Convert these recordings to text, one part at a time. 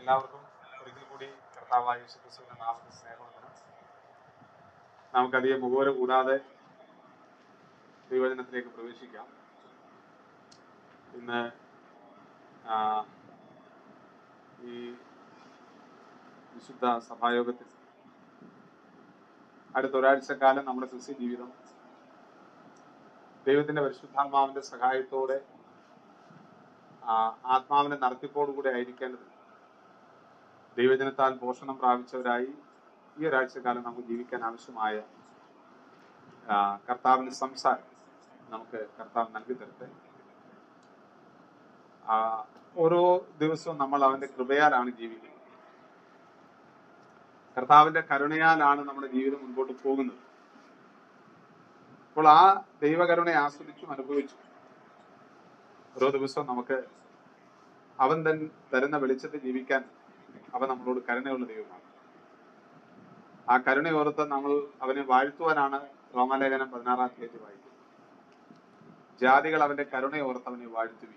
എല്ലാവർക്കും ഒരിക്കൽ കൂടി കർത്താവായ യേശുക്രിസ്തുവിന്റെ നാമത്തിൽ സ്നേഹമുണ്ട് നമുക്കധികം മുഖവര കൂടാതെ ദൈവജനത്തിലേക്ക് പ്രവേശിക്കാം. ഇന്ന് ഈ വിശുദ്ധ സഭായോഗത്തിൽ അടുത്ത ഒരാഴ്ചക്കാലം നമ്മുടെ ക്രിസ്ത്യ ജീവിതം ദൈവത്തിന്റെ പരിശുദ്ധാത്മാവിന്റെ സഹായത്തോടെ ആത്മാവിന്റെ നടത്തിപ്പോടുകൂടെ ആയിരിക്കേണ്ടത് ദൈവജനത്താൽ പോഷണം പ്രാപിച്ചവരായി ഈ ഒരാഴ്ചക്കാലം നമുക്ക് ജീവിക്കാൻ ആവശ്യമായ കർത്താവിന് സംസാരം നമുക്ക് കർത്താവ് നൽകി തരട്ടെ. ആ, ഓരോ ദിവസവും നമ്മൾ അവന്റെ കൃപയാലാണ് ജീവിക്കുന്നത്. കർത്താവിന്റെ കരുണയാലാണ് നമ്മുടെ ജീവിതം മുൻപോട്ട് പോകുന്നത്. അപ്പോൾ ആ ദൈവകരുണയെ ആസ്വദിച്ചും അനുഭവിച്ചു ഓരോ ദിവസവും നമുക്ക് അവൻ തൻ തരുന്ന വെളിച്ചത്തിൽ ജീവിക്കാൻ അവൻ നമ്മളോട് കരുണയുള്ള ദൈവമാണ്. ആ കരുണയോർത്ത് നമ്മൾ അവനെ വാഴ്ത്തുവാനാണ് റോമാലേഖനം പതിനാറാം തീയതി വായിക്കുന്നത്. ജാതികൾ അവന്റെ കരുണയോർത്ത് അവനെ വാഴ്ത്തുവി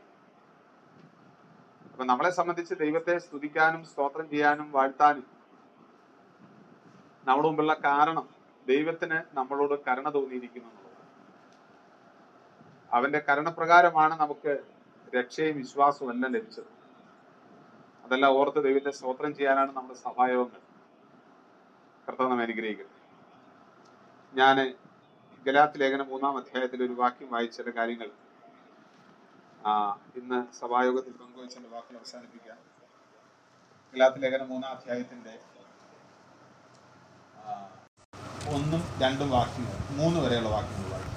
അപ്പൊ നമ്മളെ സംബന്ധിച്ച് ദൈവത്തെ സ്തുതിക്കാനും സ്തോത്രം ചെയ്യാനും വാഴ്ത്താനും നമ്മുടെ മുമ്പുള്ള കാരണം ദൈവത്തിന് നമ്മളോട് കരുണ തോന്നിയിരിക്കുന്നു അവന്റെ കരുണപ്രകാരമാണ് നമുക്ക് രക്ഷയും വിശ്വാസവും എല്ലാം ലഭിച്ചത്. അതെല്ലാം ഓർത്ത് ദൈവത്തെ സ്തോത്രം ചെയ്യാനാണ് നമ്മുടെ സഭായോഗങ്ങൾ കർത്താവ് നമ്മെ അനുഗ്രഹിക്കട്ടെ. ഞാൻ ഗലാത്ത് ലേഖനം മൂന്നാം അധ്യായത്തിൽ ഒരു വാക്യം വായിച്ച കാര്യങ്ങൾ ഇന്ന് സഭായോഗത്തിൽ പങ്കുവെച്ചെന്റെ വാക്കുകൾ അവസാനിപ്പിക്കാം. ഗലാത്ത് ലേഖനം മൂന്നാം അധ്യായത്തിന്റെ ഒന്നും രണ്ടും വാക്യങ്ങൾ മൂന്ന് വരെയുള്ള വാക്യങ്ങൾ വായിക്കും.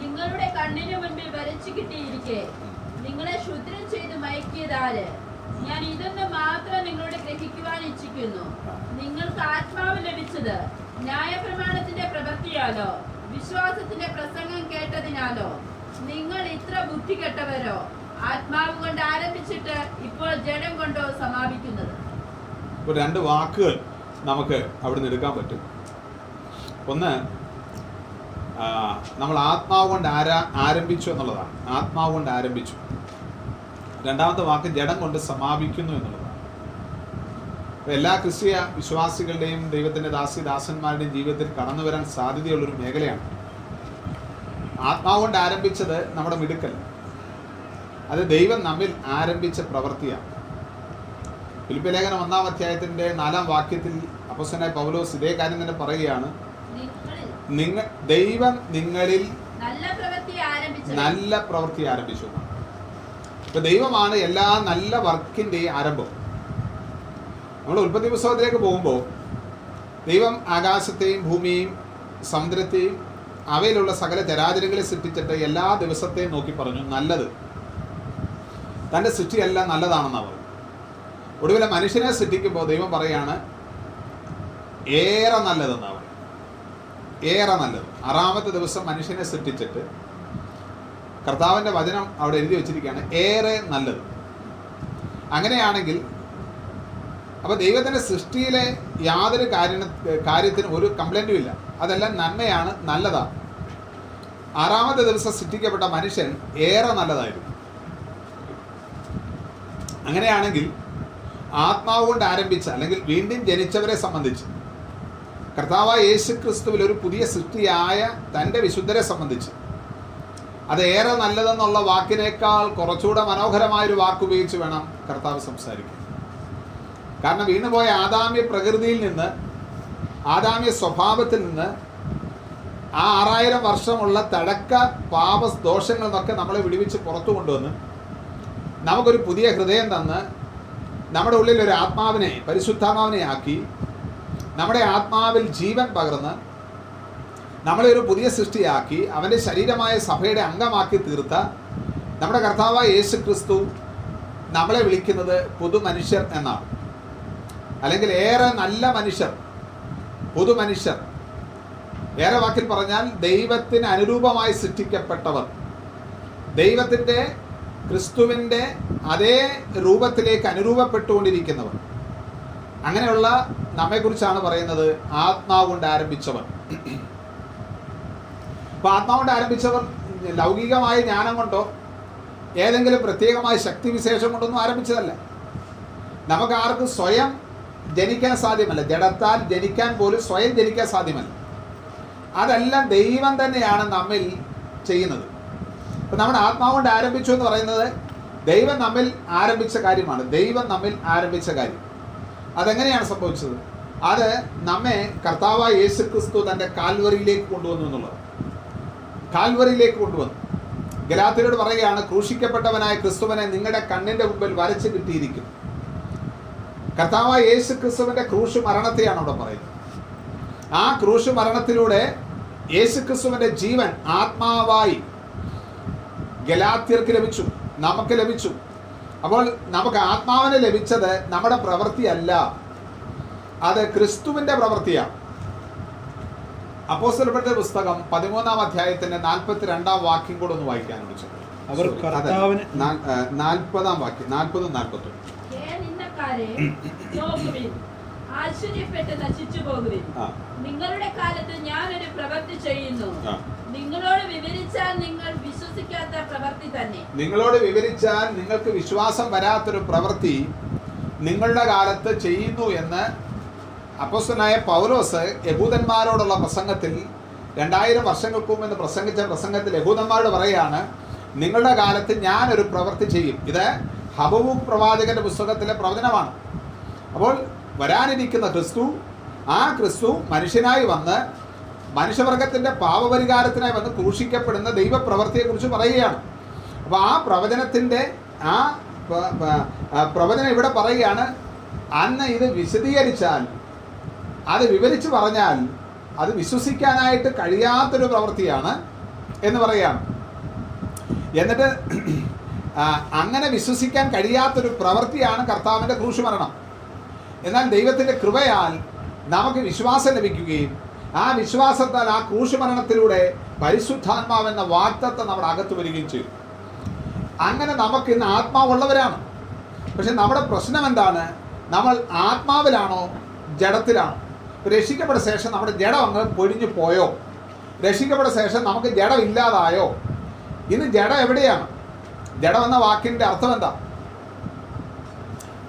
നിങ്ങളുടെ കണ്ണിനു മുൻപിൽ വരച്ചു കിട്ടിയിരിക്കെ. നിങ്ങളെ ശുദ്രം ചെയ്ത് മയക്കിയതാര്? ഞാൻ ഇതൊന്ന് മാത്രം നിങ്ങളോട് ഗ്രഹിക്കുവാൻ ഇച്ഛിക്കുന്നു. നിങ്ങൾക്ക് ആത്മാവ് ലഭിച്ചത് ന്യായപ്രമാണത്തിന്റെ പ്രവൃത്തിയാലോ? വിശ്വാസത്തിന്റെ പ്രസംഗം കേട്ടതിനാലോ? നിങ്ങൾ ഇത്ര ബുദ്ധി കെട്ടവരോ ആത്മാവ് കൊണ്ട് ആരംഭിച്ചിട്ട് ഇപ്പോൾ ജഡം കൊണ്ടോ സമാപിക്കുന്നത്? രണ്ട് വാക്കുകൾ നമുക്ക് അവിടുന്ന് എടുക്കാൻ പറ്റും. ഒന്ന് നമ്മൾ ആത്മാവ് കൊണ്ട് ആരാ ആരംഭിച്ചു എന്നുള്ളതാണ്. ആത്മാവ് കൊണ്ട് ആരംഭിച്ചു. രണ്ടാമത്തെ വാക്ക് ജഡം കൊണ്ട് സമാപിക്കുന്നു എന്നുള്ളതാണ്. എല്ലാ ക്രിസ്തീയ വിശ്വാസികളുടെയും ദൈവത്തിന്റെ ദാസി ദാസന്മാരുടെയും ജീവിതത്തിൽ കടന്നു വരാൻ സാധ്യതയുള്ള ഒരു മേഖലയാണ്. ആത്മാവ് കൊണ്ട് ആരംഭിച്ചത് നമ്മുടെ മിടുക്കൽ അത് ദൈവം നമ്മിൽ ആരംഭിച്ച പ്രവൃത്തിയാണ്. ഫിലിപ്പ് ലേഖനം ഒന്നാം അധ്യായത്തിന്റെ നാലാം വാക്യത്തിൽ അപ്പസ്വനായ പൗലോസ് ഇതേ കാര്യം തന്നെ പറയുകയാണ്. നിങ്ങൾ ദൈവം നിങ്ങളിൽ നല്ല പ്രവൃത്തി ആരംഭിച്ചു. ഇപ്പൊ ദൈവമാണ് എല്ലാ നല്ല വർക്കിന്റെയും ആരംഭം. നമ്മൾ ഉൽപ്പത്തി പുസ്തകത്തിലേക്ക് പോകുമ്പോൾ ദൈവം ആകാശത്തെയും ഭൂമിയെയും സമുദ്രത്തെയും അവയിലുള്ള സകല ചരാചരങ്ങളെ സൃഷ്ടിച്ചിട്ട് എല്ലാ ദിവസത്തെയും നോക്കി പറഞ്ഞു നല്ലത്. തന്റെ സൃഷ്ടിയെല്ലാം നല്ലതാണെന്നാണ് പറഞ്ഞു. ഒടുവിലെ മനുഷ്യനെ സൃഷ്ടിക്കുമ്പോൾ ദൈവം പറയാണ് ഏറെ നല്ലതെന്നാണ് ഏറെ നല്ലത്. ആറാമത്തെ ദിവസം മനുഷ്യനെ സൃഷ്ടിച്ചിട്ട് കർത്താവിന്റെ വചനം അവിടെ എഴുതി വെച്ചിരിക്കുകയാണ് ഏറെ നല്ലത്. അങ്ങനെയാണെങ്കിൽ അപ്പോൾ ദൈവത്തിന്റെ സൃഷ്ടിയിലെ യാതൊരു കാര്യ കാര്യത്തിനും ഒരു കംപ്ലൈന്റും ഇല്ല. അതെല്ലാം നന്മയാണ് നല്ലതാണ്. ആറാമത്തെ ദിവസം സൃഷ്ടിക്കപ്പെട്ട മനുഷ്യൻ ഏറെ നല്ലതായിരുന്നു അങ്ങനെയാണെങ്കിൽ ആത്മാവ് കൊണ്ട് ആരംഭിച്ച അല്ലെങ്കിൽ വീണ്ടും ജനിച്ചവരെ സംബന്ധിച്ച് കർത്താവായ യേശു ക്രിസ്തുവിൽ ഒരു പുതിയ സൃഷ്ടിയായ തന്റെ വിശുദ്ധരെ സംബന്ധിച്ച്. അത് ഏറെ നല്ലതെന്നുള്ള വാക്കിനേക്കാൾ കുറച്ചുകൂടെ മനോഹരമായൊരു വാക്ക് ഉപയോഗിച്ച് വേണം കർത്താവ് സംസാരിക്കാൻ. കാരണം വീണുപോയ ആദാമ്യ പ്രകൃതിയിൽ നിന്ന് ആദാമ്യ സ്വഭാവത്തിൽ നിന്ന് ആ ആറായിരം വർഷമുള്ള തടക്ക പാപ ദോഷങ്ങളിൽ നിന്നൊക്കെ നമ്മളെ വിടുവിച്ച് പുറത്തു കൊണ്ടുവന്ന് നമുക്കൊരു പുതിയ ഹൃദയം തന്ന് നമ്മുടെ ഉള്ളിൽ ഒരു ആത്മാവിനെ പരിശുദ്ധാത്മാവിനെ ആക്കി നമ്മുടെ ആത്മാവിൽ ജീവൻ പകർന്ന് നമ്മളെ ഒരു പുതിയ സൃഷ്ടിയാക്കി അവന്റെ ശരീരമായ സഭയുടെ അംഗമാക്കി തീർത്ത നമ്മുടെ കർത്താവായ യേശു ക്രിസ്തു നമ്മളെ വിളിക്കുന്നത് പുതുമനുഷ്യർ എന്നാണ്. അല്ലെങ്കിൽ ഏറെ നല്ല മനുഷ്യർ പുതുമനുഷ്യർ ഏറെ വാക്കിൽ പറഞ്ഞാൽ ദൈവത്തിന് അനുരൂപമായി സൃഷ്ടിക്കപ്പെട്ടവർ. ദൈവത്തിന്റെ ക്രിസ്തുവിന്റെ അതേ രൂപത്തിലേക്ക് അനുരൂപപ്പെട്ടുകൊണ്ടിരിക്കുന്നവർ. അങ്ങനെയുള്ള നമ്മെക്കുറിച്ചാണ് പറയുന്നത് ആത്മാവ് കൊണ്ട് ആരംഭിച്ചവർ ആത്മാവ് കൊണ്ട് ആരംഭിച്ചവർ ലൗകികമായ ജ്ഞാനം കൊണ്ടോ ഏതെങ്കിലും പ്രത്യേകമായ ശക്തി ശക്തിവിശേഷം കൊണ്ടൊന്നും ആരംഭിച്ചതല്ല. നമുക്ക് ആർക്കും സ്വയം ജനിക്കാൻ സാധ്യമല്ല. ജഡത്താൽ ജനിക്കാൻ പോലും സ്വയം ജനിക്കാൻ സാധ്യമല്ല. അതെല്ലാം ദൈവം തന്നെയാണ് നമ്മിൽ ചെയ്യുന്നത്. അപ്പം നമ്മുടെ ആത്മാവ് കൊണ്ട് ആരംഭിച്ചു എന്ന് പറയുന്നത് ദൈവം നമ്മിൽ ആരംഭിച്ച കാര്യമാണ്. ദൈവം നമ്മിൽ ആരംഭിച്ച കാര്യം. അതെങ്ങനെയാണ് സംഭവിച്ചത്? അത് നമ്മെ കർത്താവായ യേശു ക്രിസ്തു തന്റെ കാൽവറിയിലേക്ക് കൊണ്ടുവന്നു എന്നുള്ളത്. കാൽവറിയിലേക്ക് കൊണ്ടുവന്നു. ഗലാത്തിനോട് പറയുകയാണ് ക്രൂശിക്കപ്പെട്ടവനായ ക്രിസ്തുവനെ നിങ്ങളുടെ കണ്ണിന്റെ മുമ്പിൽ വരച്ച് കിട്ടിയിരിക്കും കർത്താവായ യേശു ക്രിസ്തുവിന്റെ ക്രൂശ് മരണത്തെയാണ് അവിടെ പറയുന്നത്. ആ ക്രൂശ് മരണത്തിലൂടെ യേശു ക്രിസ്തുവിന്റെ ജീവൻ ആത്മാവായി ഗലാത്യർക്ക് ലഭിച്ചു നമുക്ക് ലഭിച്ചു. അപ്പോൾ നമുക്ക് ആത്മാവിന് ലഭിച്ചത് നമ്മുടെ പ്രവൃത്തിയല്ല. അത് ക്രിസ്തുവിന്റെ പ്രവൃത്തിയാണ്. അപ്പോസ്റ്റൽപ്പെട്ട പുസ്തകം പതിമൂന്നാം അധ്യായത്തിന്റെ നാൽപ്പത്തി രണ്ടാം വാക്യം കൂടെ ഒന്ന് വായിക്കാൻ വിളിച്ചു? അവർ കർത്താവിന് നാൽപ്പതാം വാക്യം. നാൽപ്പതും നാൽപ്പത്തും. ആശ്ചര്യപ്പെട്ട് നശിച്ചു പോകുവിൻ ആ. നിങ്ങളുടെ കാലത്ത് ഒരു പ്രവൃത്തി ചെയ്യുന്നു. നിങ്ങളോട് വിവരിച്ചാൽ നിങ്ങൾ വിശ്വസിക്കാത്ത പ്രവൃത്തി തന്നെ. നിങ്ങളോട് വിവരിച്ചാൽ നിങ്ങൾക്ക് വിശ്വാസം വരാത്തൊരു പ്രവൃത്തി നിങ്ങളുടെ കാലത്ത് ചെയ്യുന്നു എന്ന് അപ്പസ്വനായ പൗലോസ് യഹൂദന്മാരോടുള്ള പ്രസംഗത്തിൽ രണ്ടായിരം വർഷങ്ങൾക്ക് മുമ്പ് എന്ന് പ്രസംഗിച്ച പ്രസംഗത്തിൽ യഹൂദന്മാരോട് പറയുകയാണ് നിങ്ങളുടെ കാലത്ത് ഞാനൊരു പ്രവൃത്തി ചെയ്യും. ഇത് ഹബവു പ്രവാചകന്റെ പുസ്തകത്തിലെ പ്രവചനമാണ്. അപ്പോൾ വരാനിരിക്കുന്ന ക്രിസ്തു ആ ക്രിസ്തു മനുഷ്യനായി വന്ന് മനുഷ്യവർഗത്തിന്റെ പാപപരിഹാരത്തിനായി വന്ന് ക്രൂശിക്കപ്പെടുന്ന ദൈവപ്രവൃത്തിയെക്കുറിച്ച് പറയുകയാണ്. അപ്പോൾ ആ പ്രവചനത്തിന്റെ ആ പ്രവചനം ഇവിടെ പറയുകയാണ് അന്ന് ഇത് വിശദീകരിച്ചാൽ അത് വിവരിച്ച് പറഞ്ഞാൽ അത് വിശ്വസിക്കാനായിട്ട് കഴിയാത്തൊരു പ്രവൃത്തിയാണ് എന്ന് പറയുകയാണ്. എന്നിട്ട് അങ്ങനെ വിശ്വസിക്കാൻ കഴിയാത്തൊരു പ്രവൃത്തിയാണ് കർത്താവിന്റെ ക്രൂശ് മരണം എന്നാൽ ദൈവത്തിന്റെ കൃപയാൽ നമുക്ക് വിശ്വാസം ലഭിക്കുകയും ആ വിശ്വാസത്താൽ ആ ക്രൂശ് മരണത്തിലൂടെ പരിശുദ്ധാത്മാവെന്ന വാക്തത്വം നമ്മുടെ അകത്ത് വരികയും ചെയ്തു. അങ്ങനെ നമുക്ക് ഇന്ന് ആത്മാവുള്ളവരാണ്. പക്ഷെ നമ്മുടെ പ്രശ്നം എന്താണ്? നമ്മൾ ആത്മാവിലാണോ? ജഡത്തിലാണോ? രക്ഷിക്കപ്പെട്ട ശേഷം നമ്മുടെ ജഡം അങ്ങ് പൊഴിഞ്ഞു പോയോ? രക്ഷിക്കപ്പെട്ട ശേഷം നമുക്ക് ജഡം ഇല്ലാതായോ? ഇന്ന് ജഡം എവിടെയാണ്? ജഡം എന്ന വാക്കിന്റെ അർത്ഥം എന്താ?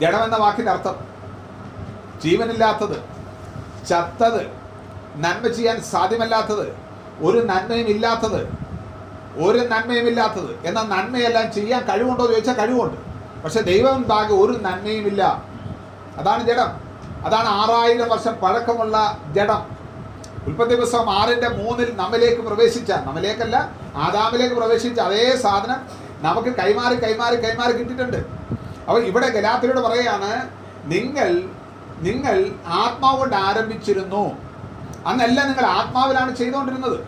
ജഡം എന്ന വാക്കിന്റെ അർത്ഥം ജീവനില്ലാത്തത് ചത്തത് നന്മ ചെയ്യാൻ സാധ്യമല്ലാത്തത് ഒരു നന്മയും ഇല്ലാത്തത് ഒരു നന്മയും ഇല്ലാത്തത്. എന്നാൽ നന്മയെല്ലാം ചെയ്യാൻ കഴിവുണ്ടോ എന്ന് ചോദിച്ചാൽ കഴിവുണ്ട്. പക്ഷെ ദൈവം താകെ ഒരു നന്മയും ഇല്ല. അതാണ് ജഡം. അതാണ് ആറായിരം വർഷം പഴക്കമുള്ള ജഡം. ഉൽപ്പത്തി പുസ്തകം ആറിന്റെ മൂന്നിൽ നമ്മിലേക്ക് പ്രവേശിച്ച നമ്മിലേക്കല്ല ആദാമിലേക്ക് പ്രവേശിച്ച അതേ സാധനം നമുക്ക് കൈമാറി കൈമാറി കൈമാറി കിട്ടിയിട്ടുണ്ട്. അപ്പോൾ ഇവിടെ ഗലാത്തിലൂടെ പറയുകയാണ് നിങ്ങൾ നിങ്ങൾ ആത്മാവ് കൊണ്ട് ആരംഭിച്ചിരുന്നു. അന്നല്ല നിങ്ങൾ ആത്മാവിലാണ് ചെയ്തുകൊണ്ടിരുന്നത്.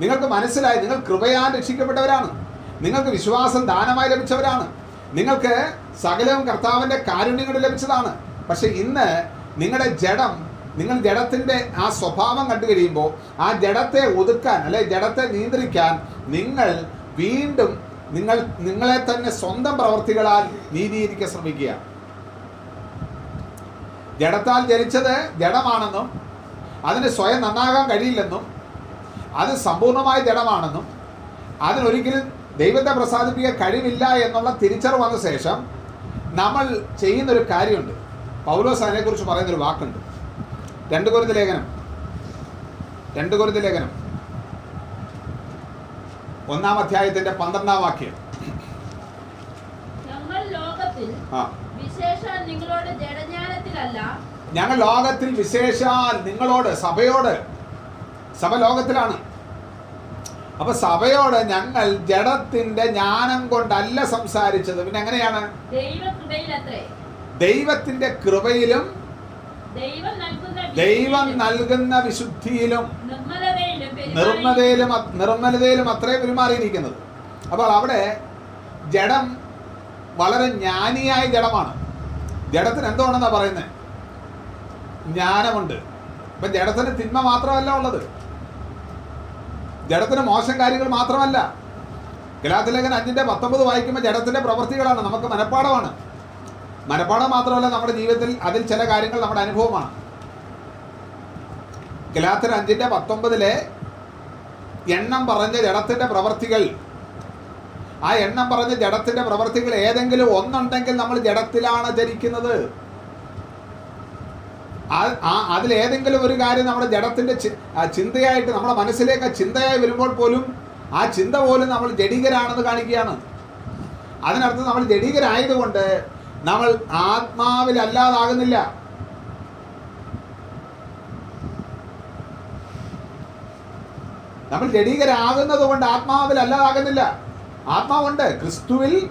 നിങ്ങൾക്ക് മനസ്സിലായി നിങ്ങൾ കൃപയാൽ രക്ഷിക്കപ്പെട്ടവരാണ്. നിങ്ങൾക്ക് വിശ്വാസം ദാനമായി ലഭിച്ചവരാണ്. നിങ്ങൾക്ക് സകലവും കർത്താവിന്റെ കാരുണ്യങ്ങൾ ലഭിച്ചതാണ്. പക്ഷെ ഇന്ന് നിങ്ങളുടെ ജഡം നിങ്ങൾ ജഡത്തിന്റെ ആ സ്വഭാവം കണ്ടു കഴിയുമ്പോൾ ആ ജഡത്തെ ഒതുക്കാൻ അല്ലെ ജഡത്തെ നിയന്ത്രിക്കാൻ നിങ്ങൾ വീണ്ടും നിങ്ങൾ നിങ്ങളെ തന്നെ സ്വന്തം പ്രവർത്തികളാൽ നീതീകരിക്കാൻ ശ്രമിക്കുക ജഡത്താൽ ജനിച്ചത് ജഡമാണെന്നും അതിന് സ്വയം നന്നാകാൻ കഴിയില്ലെന്നും അത് സമ്പൂർണമായ ജഡമാണെന്നും അതിനൊരിക്കലും ദൈവത്തെ പ്രസാദിപ്പിക്കാൻ കഴിവില്ല എന്നുള്ള തിരിച്ചറിവ് വന്ന ശേഷം നമ്മൾ ചെയ്യുന്നൊരു കാര്യമുണ്ട്. പൗലോസ് അതിനെക്കുറിച്ച് പറയുന്നൊരു വാക്കുണ്ട്. രണ്ട് കുരുതി ലേഖനം. രണ്ട് കുരുതി ലേഖനം. ഒന്നാം അധ്യായത്തിന്റെ പന്ത്രണ്ടാം വാക്യം. ആ. വിശേഷം നിങ്ങളോട് ഞങ്ങൾ ലോകത്തിൽ വിശേഷാൽ നിങ്ങളോട് സഭയോട് സഭ ലോകത്തിലാണ് അപ്പൊ സഭയോട് ഞങ്ങൾ ജഡത്തിന്റെ ജ്ഞാനം കൊണ്ടല്ല സംസാരിച്ചത്. പിന്നെ എങ്ങനെയാണ്? ദൈവത്തിന്റെ കൃപയിലും ദൈവം നൽകുന്ന വിശുദ്ധിയിലും അത്- നിർമ്മലതയിലും അത്രേ പെരുമാറിയിരിക്കുന്നത്. അപ്പോൾ അവിടെ ജഡം വളരെ ജ്ഞാനിയായ ജഡമാണ്. ജഡത്തിന് എന്തുകൊണ്ടെന്നാണ് പറയുന്നത് ജ്ഞാനമുണ്ട്. ഇപ്പം ജഡത്തിന് തിന്മ മാത്രമല്ല ഉള്ളത്. ജഡത്തിന് മോശം കാര്യങ്ങൾ മാത്രമല്ല. ഗലാത്തിലേഖൻ അഞ്ചിന്റെ പത്തൊമ്പത് വായിക്കുമ്പോൾ ജഡത്തിന്റെ പ്രവൃത്തികളാണ്. നമുക്ക് മനഃപ്പാടമാണ് മനഃപ്പാടം മാത്രമല്ല നമ്മുടെ ജീവിതത്തിൽ അതിൽ ചില കാര്യങ്ങൾ നമ്മുടെ അനുഭവമാണ്. ഗലാത്തിന് അഞ്ചിന്റെ പത്തൊമ്പതിലെ എണ്ണം പറഞ്ഞ ജഡത്തിന്റെ പ്രവർത്തികൾ ആ എണ്ണം പറഞ്ഞ് ജഡത്തിന്റെ പ്രവർത്തികൾ ഏതെങ്കിലും ഒന്നുണ്ടെങ്കിൽ നമ്മൾ ജഡത്തിലാണ് ജനിക്കുന്നത്. ആ- അതിലേതെങ്കിലും ഒരു കാര്യം നമ്മുടെ ജഡത്തിന്റെ ചിന്തയായിട്ട് നമ്മുടെ മനസ്സിലേക്ക് ചിന്തയായി വരുമ്പോൾ പോലും ആ ചിന്ത പോലും നമ്മൾ ജഡികരാണെന്ന് കാണിക്കുകയാണ്. അതിനർത്ഥം നമ്മൾ ജഡികരായതുകൊണ്ട് നമ്മൾ ആത്മാവിലല്ലാതാകുന്നില്ല നമ്മൾ ജഡീകരാകുന്നത് കൊണ്ട് ആത്മാവിൽ അല്ലാതാകുന്നില്ല. ആത്മാവുണ്ട്. ക്രിസ്തുവിൽ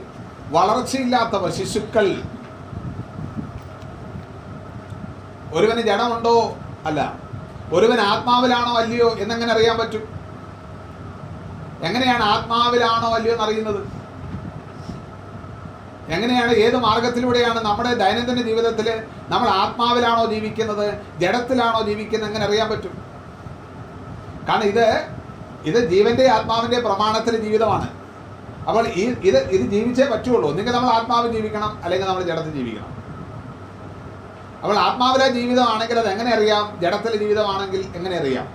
വളർച്ചയില്ലാത്തവർ ശിശുക്കൾ. ഒരുവന് ജഡമുണ്ടോ? അല്ല. ഒരുവൻ ആത്മാവിലാണോ അല്ലയോ എന്നെങ്ങനെ അറിയാൻ പറ്റും? എങ്ങനെയാണ് ആത്മാവിലാണോ അല്ലയോ എന്നറിയുന്നത്? എങ്ങനെയാണ് ഏത് മാർഗത്തിലൂടെയാണ് നമ്മുടെ ദൈനംദിന ജീവിതത്തിൽ നമ്മൾ ആത്മാവിലാണോ ജീവിക്കുന്നത്? ജഡത്തിലാണോ ജീവിക്കുന്നത്? എങ്ങനെ അറിയാൻ പറ്റും? കാരണം ഇത് ഇത് ജീവന്റെ ആത്മാവിന്റെ പ്രമാണത്തിലെ ജീവിതമാണ്. അപ്പോൾ ഈ ഇത് ഇത് ജീവിച്ചേ പറ്റുള്ളൂ. ഒന്നുകിൽ നമ്മൾ ആത്മാവിൽ ജീവിക്കണം അല്ലെങ്കിൽ നമ്മൾ ജഡത്തിൽ ജീവിക്കണം. അപ്പോൾ ആത്മാവിലെ ജീവിതമാണെങ്കിൽ അത് എങ്ങനെ അറിയാം? ജഡത്തിലെ ജീവിതമാണെങ്കിൽ എങ്ങനെ അറിയാം?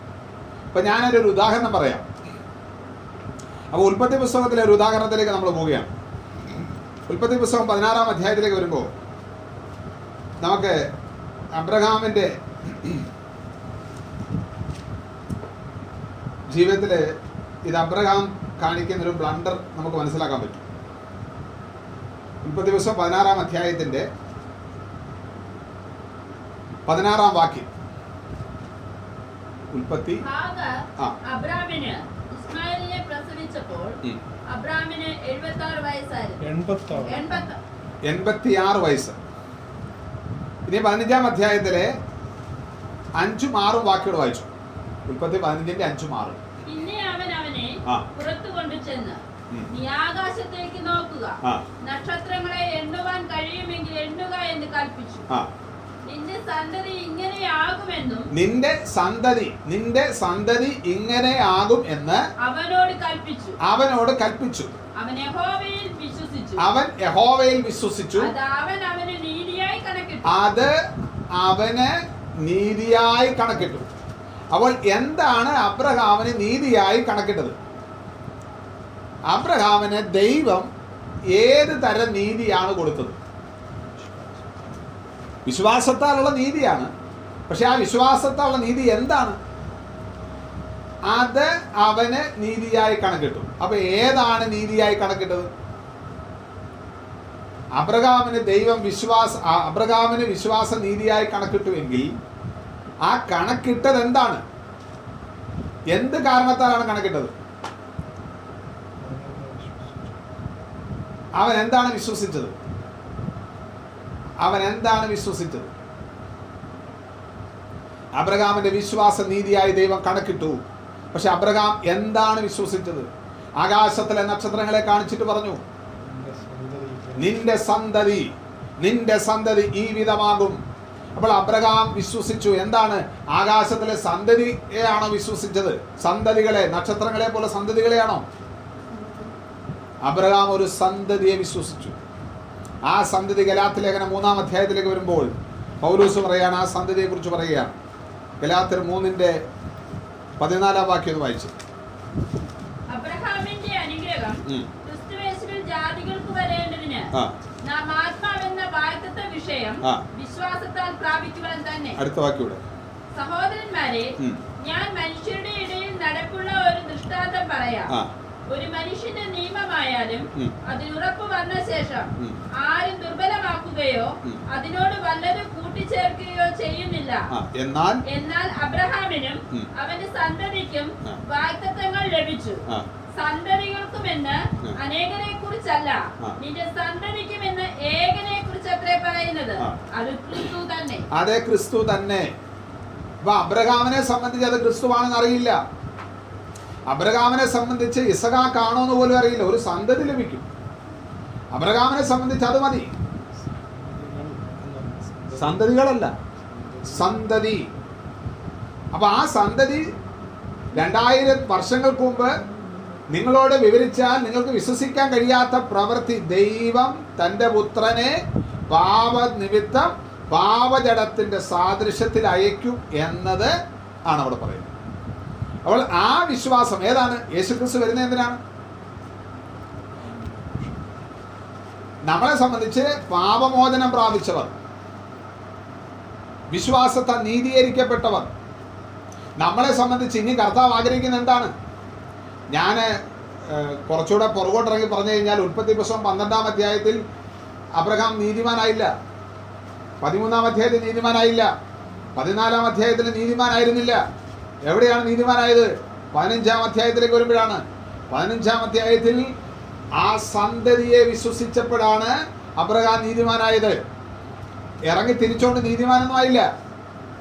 ഇപ്പം ഞാനൊരു ഉദാഹരണം പറയാം. അപ്പോൾ ഉൽപ്പത്തി പുസ്തകത്തിലെ ഒരു ഉദാഹരണത്തിലേക്ക് നമ്മൾ പോവുകയാണ്. ഉൽപ്പത്തി പുസ്തകം പതിനാറാം അധ്യായത്തിലേക്ക് വരുമ്പോൾ നമുക്ക് അബ്രഹാമിന്റെ ജീവിതത്തിൽ ഇത് അബ്രഹാം കാണിക്കുന്ന ഒരു ബ്ലണ്ടർ നമുക്ക് മനസ്സിലാക്കാൻ പറ്റും. മുപ്പത്തി ദിവസം പതിനാറാം അധ്യായത്തിന്റെ പതിനാറാം വാക്യം. ഉൽപ്പത്തി ഹാഗർ ആ. അബ്രാമിന് ഇസ്മായിലിനെ പ്രസവിച്ചപ്പോൾ. അബ്രാമിന് എൺപത്തിയാറ് വയസ്സ്. ഇനി പതിനഞ്ചാം അധ്യായത്തിലെ അഞ്ചും ആറും വാക്കുകൾ വായിച്ചു. ഉൽപ്പത്തി പതിനഞ്ചിന്റെ അഞ്ചും ആറും പിന്നെ അവൻ അവനെ ആ. പുറത്തു കൊണ്ടുചെന്ന് ചെന്ന് നീ ആകാശത്തേക്ക് നോക്കുക. നക്ഷത്രങ്ങളെ എണ്ണുവാൻ കഴിയുമെങ്കിൽ എണ്ണുക എന്ന് കൽപ്പിച്ചു. നിന്റെ സന്തതി ഇങ്ങനെയാകുമെന്നും നിന്റെ സന്തതി നിന്റെ സന്തതി ഇങ്ങനെ ആകും എന്ന് അവനോട് കൽപ്പിച്ചു. അവനോട് കൽപ്പിച്ചു. അവൻ യഹോവയിൽ വിശ്വസിച്ചു. അവൻ യഹോവയിൽ വിശ്വസിച്ചു. അവൻ അവന് നീതിയായി കണക്കിട്ടു. അത് അവന് നീതിയായി കണക്കിട്ടു. അപ്പോൾ എന്താണ് അബ്രഹാമിന് നീതിയായി കണക്കിട്ടത്? അബ്രഹാമിന് ദൈവം ഏത് തരം നീതിയാണ് കൊടുത്തത്? വിശ്വാസത്താലുള്ള നീതിയാണ്. പക്ഷെ ആ വിശ്വാസത്താലുള്ള നീതി എന്താണ്? അത് അവന് നീതിയായി കണക്കിട്ടു. അപ്പൊ ഏതാണ് നീതിയായി കണക്കിട്ടത്? അബ്രഹാമിന് ദൈവം വിശ്വാസ അബ്രഹാമിന് വിശ്വാസ നീതിയായി കണക്കിട്ടുവെങ്കിൽ ആ കണക്കിട്ടത് എന്താണ്? എന്ത് കാരണത്താലാണ് കണക്കിട്ടത്? അവൻ എന്താണ് വിശ്വസിച്ചത്? അവൻ എന്താണ് വിശ്വസിച്ചത്? അബ്രഹാമിന്റെ വിശ്വാസ നീതിയായി ദൈവം കണക്കിട്ടു. പക്ഷെ അബ്രഹാം എന്താണ് വിശ്വസിച്ചത്? ആകാശത്തിലെ നക്ഷത്രങ്ങളെ കാണിച്ചിട്ട് പറഞ്ഞു നിന്റെ സന്തതി നിന്റെ സന്തതി ഈ വിധമാകും. അപ്പോൾ അബ്രഹാം വിശ്വസിച്ചു. എന്താണ്? ആകാശത്തിലെ സന്തതിയെയാണോ വിശ്വസിച്ചത്? സന്തതികളെ നക്ഷത്രങ്ങളെ പോലെ സന്തതികളെയാണോ? അബ്രഹാം ഒരു സന്തതിയെ വിശ്വസിച്ചു. ആ സന്തതി ഗലാത്ത് ലേഖനം മൂന്നാം അധ്യായത്തിലേക്ക് വരുമ്പോൾ പൗലൂസ് പറയാണ് ആ സന്തതിയെ കുറിച്ച് പറയുകയാണ്. ഗലാത്തർ മൂന്നിന്റെ പതിനാലാം വാക്യം ഒന്ന് വായിച്ചു. അടുത്ത വാക്യൂടെ സഹോദരന്മാരെ ഞാൻ മനുഷ്യരുടെ ഇടയിൽ നടപ്പുള്ള ഒരു ദൃഷ്ടാന്തം പറയാം. ഒരു മനുഷ്യന്റെ നിയമമായാലും. അതിനുറപ്പ് വന്ന ശേഷം ആരും ദുർബലമാക്കുകയോ അതിനോട് വല്ലതും കൂട്ടിച്ചേർക്കുകയോ ചെയ്യുന്നില്ല. എന്നാൽ? എന്നാൽ അബ്രഹാമിനും. അവന്റെ സന്തതിക്കും. വാഗ്ദത്തങ്ങൾ ലഭിച്ചു. സന്തതികൾക്കുമെന്ന്. അനേകരെ കുറിച്ചല്ല നിന്റെ സന്തതിക്കുമെന്ന് ഏകനെ കുറിച്ച് അത്രേ പറയുന്നത് അത് ക്രിസ്തു തന്നെ. അതെ ക്രിസ്തു തന്നെ. അപ്പൊ അബ്രഹാമിനെ സംബന്ധിച്ച് അത് ക്രിസ്തുവാണെന്ന് അറിയില്ല അബ്രഹാമിനെ സംബന്ധിച്ച് ഇസഹാക്കാണോ എന്ന് പോലും അറിയില്ല. ഒരു സന്തതി ലഭിക്കും. അബ്രഹാമിനെ സംബന്ധിച്ച് അത് മതി. സന്തതികളല്ല. സന്തതി. അപ്പൊ ആ സന്തതി രണ്ടായിരം വർഷങ്ങൾക്ക് മുമ്പ് നിങ്ങളോട് വിവരിച്ചാൽ നിങ്ങൾക്ക് വിശ്വസിക്കാൻ കഴിയാത്ത പ്രവൃത്തി ദൈവം തന്റെ പുത്രനെ പാപനിമിത്തം പാപജടത്തിന്റെ സാദൃശ്യത്തിൽ അയക്കും എന്നത് ആണ് അവിടെ പറയുന്നത്. അപ്പോൾ ആ വിശ്വാസം ഏതാണ്? യേശുക്രിസ്തു വരുന്ന എന്തിനാണ് നമ്മളെ സംബന്ധിച്ച് പാപമോചനം പ്രാപിച്ചവർ വിശ്വാസത്തെ നീതീകരിക്കപ്പെട്ടവർ. നമ്മളെ സംബന്ധിച്ച് ഇനി കർത്താവ് ആഗ്രഹിക്കുന്ന എന്താണ്? ഞാൻ കുറച്ചുകൂടെ പുറകോട്ടിറങ്ങി പറഞ്ഞു കഴിഞ്ഞാൽ ഉൽപ്പത്തി പുസ്തകം പന്ത്രണ്ടാം അധ്യായത്തിൽ അബ്രഹാം നീതിമാനായില്ല. പതിമൂന്നാം അധ്യായത്തിൽ നീതിമാനായില്ല. പതിനാലാം അധ്യായത്തിൽ നീതിമാനായിരുന്നില്ല. എവിടെയാണ് നീതിമാനായത്? പതിനഞ്ചാം അധ്യായത്തിലേക്ക് വരുമ്പോഴാണ്. പതിനഞ്ചാം അധ്യായത്തിൽ ആ സന്തതിയെ വിശ്വസിച്ചപ്പോഴാണ് അബ്രഹാം നീതിമാനായത്. ഇറങ്ങി തിരിച്ചോണ്ട് നീതിമാനൊന്നും ആയില്ല.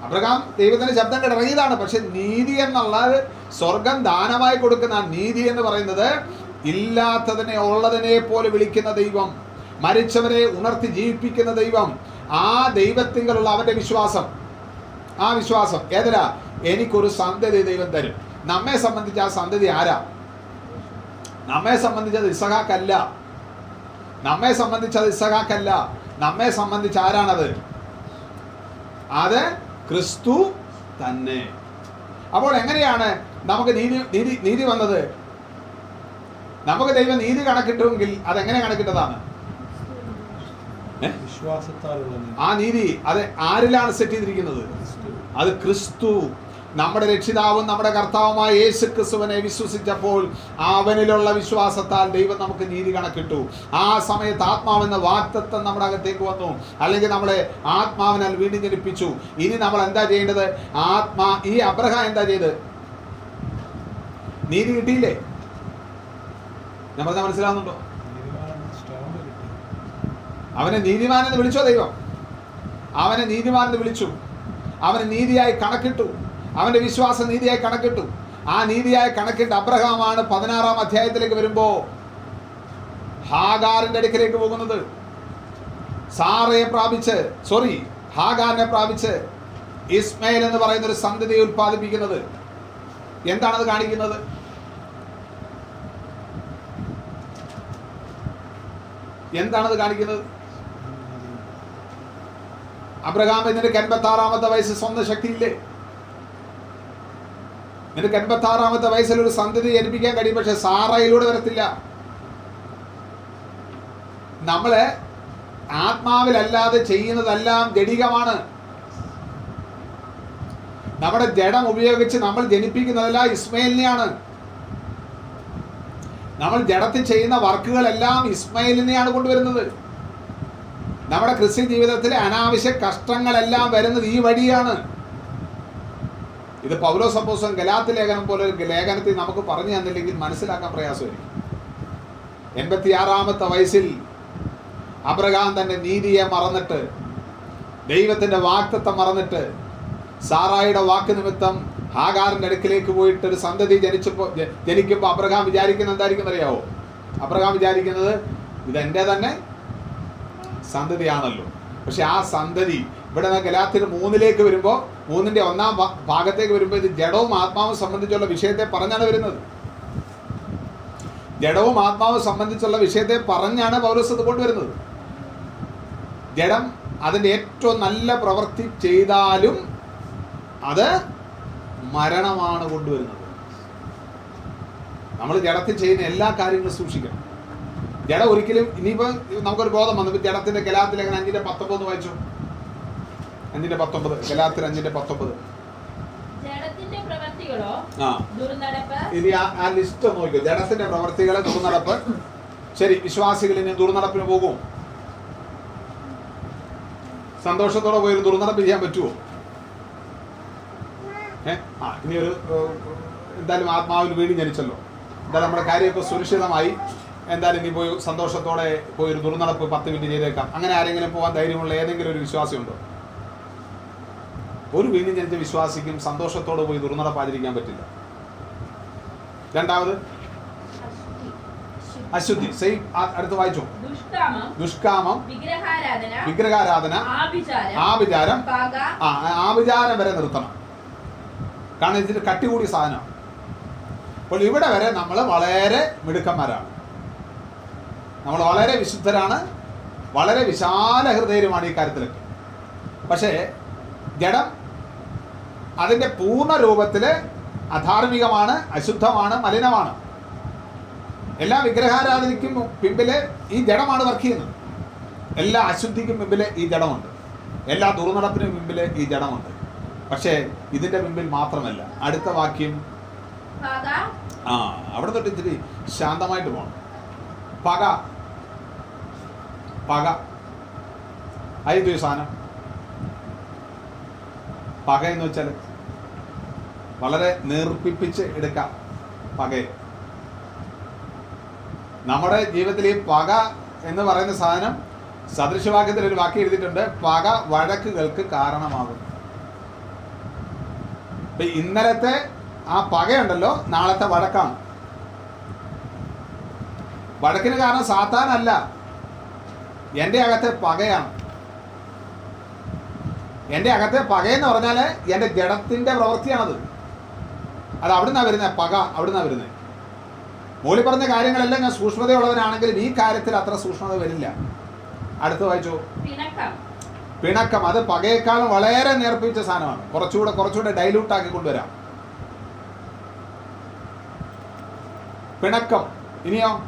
അബ്രഹാം ദൈവത്തിന്റെ ശബ്ദം കിടങ്ങിയതാണ് പക്ഷെ നീതി എന്നുള്ളത് സ്വർഗം ദാനമായി കൊടുക്കുന്ന നീതി എന്ന് പറയുന്നത് ഇല്ലാത്തതിനെ ഉള്ളതിനെ പോലെ വിളിക്കുന്ന ദൈവം മരിച്ചവരെ ഉണർത്തി ജീവിപ്പിക്കുന്ന ദൈവം ആ ദൈവത്തിങ്കലുള്ള അവന്റെ വിശ്വാസം. ആ വിശ്വാസം ഏതരാ എനിക്കൊരു സന്തതി ദൈവം തരും. നമ്മെ സംബന്ധിച്ച് ആ സന്തതി ആരാ? നമ്മെ സംബന്ധിച്ച് അത് ഇസഹാക്കല്ല നമ്മെ സംബന്ധിച്ച് അത് ഇസഹാക്കല്ല നമ്മെ സംബന്ധിച്ച് ആരാണത്? അത് ക്രിസ്തു തന്നെ. അപ്പോൾ എങ്ങനെയാണ് നമുക്ക് നീതി നീതി നീതി വന്നത്? നമുക്ക് ദൈവം നീതി കണക്കിട്ടുമെങ്കിൽ അതെങ്ങനെ കണക്കിട്ടതാണ്? വിശ്വാസത്താലുള്ള ആ നീതി അത് ആരിലാണ് സെറ്റ് ചെയ്തിരിക്കുന്നത്? അത് ക്രിസ്തു. നമ്മുടെ രക്ഷിതാവും നമ്മുടെ കർത്താവുമായ യേശു ക്രിസ്തുവിനെ വിശ്വസിച്ചപ്പോൾ അവനിലുള്ള വിശ്വാസത്താൽ ദൈവം നമുക്ക് നീതി കണക്കിട്ടു. ആ സമയത്ത് ആത്മാവെന്ന വാക്തത്വം നമ്മുടെ അകത്തേക്ക് വന്നു. അല്ലെങ്കിൽ നമ്മളെ ആത്മാവിനാൽ വീണ്ടും ജനിപ്പിച്ചു ഇനി നമ്മൾ എന്താ ചെയ്യേണ്ടത്? ആത്മാ ഈ അബ്രഹാം എന്താ ചെയ്ത്? നീതി കിട്ടിയില്ലേ? ഞാൻ മനസ്സിലാവുന്നുണ്ടോ. അവനെ നീതിമാനെന്ന് വിളിച്ചോ ദൈവം? അവനെ നീതിമാനെന്ന് വിളിച്ചു. അവന് നീതിയായി കണക്കിട്ടു. അവന്റെ വിശ്വാസം നീതിയായി കണക്കിട്ടു. ആ നീതിയായി കണക്കിട്ട് അബ്രഹാമാണ് പതിനാറാം അധ്യായത്തിലേക്ക് വരുമ്പോൾ ഹാഗാറിന്റെ അടുക്കിലേക്ക് പോകുന്നത്. സാറയെ പ്രാപിച്ച് സോറി ഹാഗാറിനെ പ്രാപിച്ച് ഇസ്മയിൽ എന്ന് പറയുന്ന ഒരു സന്തതിയെ ഉൽപ്പാദിപ്പിക്കുന്നത്. എന്താണത് കാണിക്കുന്നത്? എന്താണത് കാണിക്കുന്നത്? അബ്രഹാം നിനക്ക് എൺപത്തി ആറാമത്തെ വയസ്സ് സ്വന്തം ശക്തിയില്ലേ നിനക്ക് എൺപത്തി ആറാമത്തെ വയസ്സിൽ ഒരു സന്തതി ജനിപ്പിക്കാൻ കഴിയും പക്ഷെ സാറയിലൂടെ വരത്തില്ല. നമ്മൾ ആത്മാവിലല്ലാതെ ചെയ്യുന്നതെല്ലാം ജഡികമാണ് നമ്മുടെ ജഡം ഉപയോഗിച്ച് നമ്മൾ ജനിപ്പിക്കുന്നതെല്ലാം ഇസ്മയിലിനെയാണ്. നമ്മൾ ജഡത്തിൽ ചെയ്യുന്ന വർക്കുകളെല്ലാം ഇസ്മയിലിനെയാണ് കൊണ്ടുവരുന്നത്. നമ്മുടെ ക്രിസ്ത്യൻ ജീവിതത്തിലെ അനാവശ്യ കഷ്ടങ്ങളെല്ലാം വരുന്നത് ഈ വഴിയാണ്. ഇത് പൗരോ സപ്പോസം ഗലാത്ത് ലേഖനം പോലെ ലേഖനത്തിൽ നമുക്ക് പറഞ്ഞു തന്നില്ലെങ്കിൽ മനസ്സിലാക്കാൻ പ്രയാസമായിരിക്കും. എൺപത്തിയാറാമത്തെ വയസ്സിൽ അബ്രഹാം തന്റെ നീതിയെ മറന്നിട്ട് ദൈവത്തിന്റെ വാക്തത്തെ മറന്നിട്ട് സാറായുടെ വാക്ക് നിമിത്തം ഹാഗാറിന്റെ അടുക്കിലേക്ക് പോയിട്ട് ഒരു സന്തതി ജനിച്ചപ്പോൾ ജനിക്കുമ്പോൾ അബ്രഹാം വിചാരിക്കുന്നത് എന്തായിരിക്കും അറിയാവോ? അബ്രഹാം വിചാരിക്കുന്നത് ഇത് എന്റെ തന്നെ സന്തതിയാണല്ലോ. പക്ഷെ ആ സന്തതി ഇവിടെ നിന്ന് ഗലാത്തിന് മൂന്നിലേക്ക് വരുമ്പോൾ മൂന്നിന്റെ ഒന്നാം ഭാഗത്തേക്ക് വരുമ്പോൾ ഇത് ജഡവും ആത്മാവും സംബന്ധിച്ചുള്ള വിഷയത്തെ പറഞ്ഞാണ് വരുന്നത്. ജഡവും ആത്മാവും സംബന്ധിച്ചുള്ള വിഷയത്തെ പറഞ്ഞാണ് പൗരസ് ഇത് കൊണ്ടുവരുന്നത് ജഡം അതിന്റെ ഏറ്റവും നല്ല പ്രവൃത്തി ചെയ്താലും അത് മരണമാണ് കൊണ്ടുവരുന്നത്. നമ്മൾ ജഡത്തിൽ ചെയ്യുന്ന എല്ലാ കാര്യങ്ങളും സൂക്ഷിക്കണം. ജഡം ഒരിക്കലും ഇനിയിപ്പോൾ നമുക്കൊരു ബോധം വന്നു. ഇപ്പൊ ജഡത്തിന്റെ അങ്ങനെ അഞ്ചിന്റെ പത്തൊമ്പത് വായിച്ചു? അഞ്ചിന്റെ പത്തൊമ്പത് ഗലാത്തിൽ അഞ്ചിന്റെ പത്തൊമ്പത്. ആ. ഇനി ആ ലിസ്റ്റ് നോക്കിയോ ജഡത്തിന്റെ പ്രവർത്തികളെ ദുർനടപ്പ്. ശരി വിശ്വാസികൾ ഇനി ദുർനടപ്പിന് പോകും. സന്തോഷത്തോടെ പോയി ഒരു ദുർനടപ്പ് ചെയ്യാൻ പറ്റുമോ ഏ? ആ ഇനി ഒരു എന്തായാലും ആത്മാവിൽ വീണ്ടും ജനിച്ചല്ലോ. എന്തായാലും നമ്മുടെ കാര്യമൊക്കെ സുരക്ഷിതമായി. എന്തായാലും ഇനി പോയി സന്തോഷത്തോടെ പോയി ഒരു ദുർനടപ്പ് പത്ത് മിനിറ്റ് ചെയ്തേക്കാം. അങ്ങനെ ആരെങ്കിലും പോകാൻ ധൈര്യമുള്ള ഏതെങ്കിലും ഒരു വിശ്വാസി ഉണ്ടോ ഒരു വീണ്ടും ജനിച്ച വിശ്വാസിക്കും സന്തോഷത്തോടെ പോയി ദുർനടപ്പാതിരിക്കാൻ പറ്റില്ല. രണ്ടാമത്? അശുദ്ധി. സെയിം അടുത്ത് വായിച്ചു. ദുഷ്കാമം. വിഗ്രഹാരാധന. ആഭിചാരം. ആഭിചാരം. വരെ നിർത്തണം. കാരണം ഇതിന് കട്ടി കൂടിയ സാധനമാണ്. അപ്പോൾ ഇവിടെ വരെ നമ്മൾ വളരെ മിടുക്കന്മാരാണ്. നമ്മൾ വളരെ വിശുദ്ധരാണ്. വളരെ വിശാല ഹൃദയരുമാണ് ഈ കാര്യത്തിലൊക്കെ. പക്ഷേ ജഡം അതിന്റെ പൂർണ രൂപത്തിൽ അധാർമികമാണ് അശുദ്ധമാണ് മലിനമാണ്. എല്ലാ വിഗ്രഹാരാധനയ്ക്കും പിമ്പിൽ ഈ ജഡമാണ് വർക്ക് ചെയ്യുന്നത്. എല്ലാ അശുദ്ധിക്കും മുമ്പിൽ ഈ ജഡമുണ്ട്. എല്ലാ ദുർനടപ്പിനും മുമ്പിൽ ഈ ജഡമുണ്ട്. പക്ഷേ ഇതിന്റെ മുമ്പിൽ മാത്രമല്ല. അടുത്ത വാക്യം. ആ അവിടെ തൊട്ട് ഇത്തിരി ശാന്തമായിട്ട് പോകണം പക. പക. അതൊരു സാധനം. പക എന്ന് വെച്ചാൽ വളരെ നേർപ്പിപ്പിച്ച് എടുക്കാം പക നമ്മുടെ ജീവിതത്തിൽ ഈ പക എന്ന് പറയുന്ന സാധനം സദൃശവാക്യത്തിൽ ഒരു വാക്യം എഴുതിയിട്ടുണ്ട്. പക വഴക്കുകൾക്ക് കാരണമാകും. ഇപ്പൊ ഇന്നലത്തെ ആ പകയുണ്ടല്ലോ നാളത്തെ വഴക്കാണ്. വഴക്കിന് കാരണം സാത്താനല്ല എന്റെ അകത്തെ പകയാണ്. എന്റെ അകത്തെ പകയെന്ന് പറഞ്ഞാൽ എന്റെ ജഡത്തിന്റെ പ്രവൃത്തിയാണത്. അത് അവിടുന്നാണ് വരുന്നത് പക അവിടുന്നാണ് വരുന്നത് മോളി പറഞ്ഞ കാര്യങ്ങളെല്ലാം ഞാൻ സൂക്ഷ്മതയുള്ളവനാണെങ്കിലും ഈ കാര്യത്തിൽ അത്ര സൂക്ഷ്മത വരില്ല. അടുത്ത് വായിച്ചു. പിണക്കം. അത് പകയേക്കാളും വളരെ നേർപ്പിച്ച സാധനമാണ്. കുറച്ചുകൂടെ കുറച്ചുകൂടെ ഡൈലൂട്ട് ആക്കി കൊണ്ടുവരാം. പിണക്കം ഇനിയോ?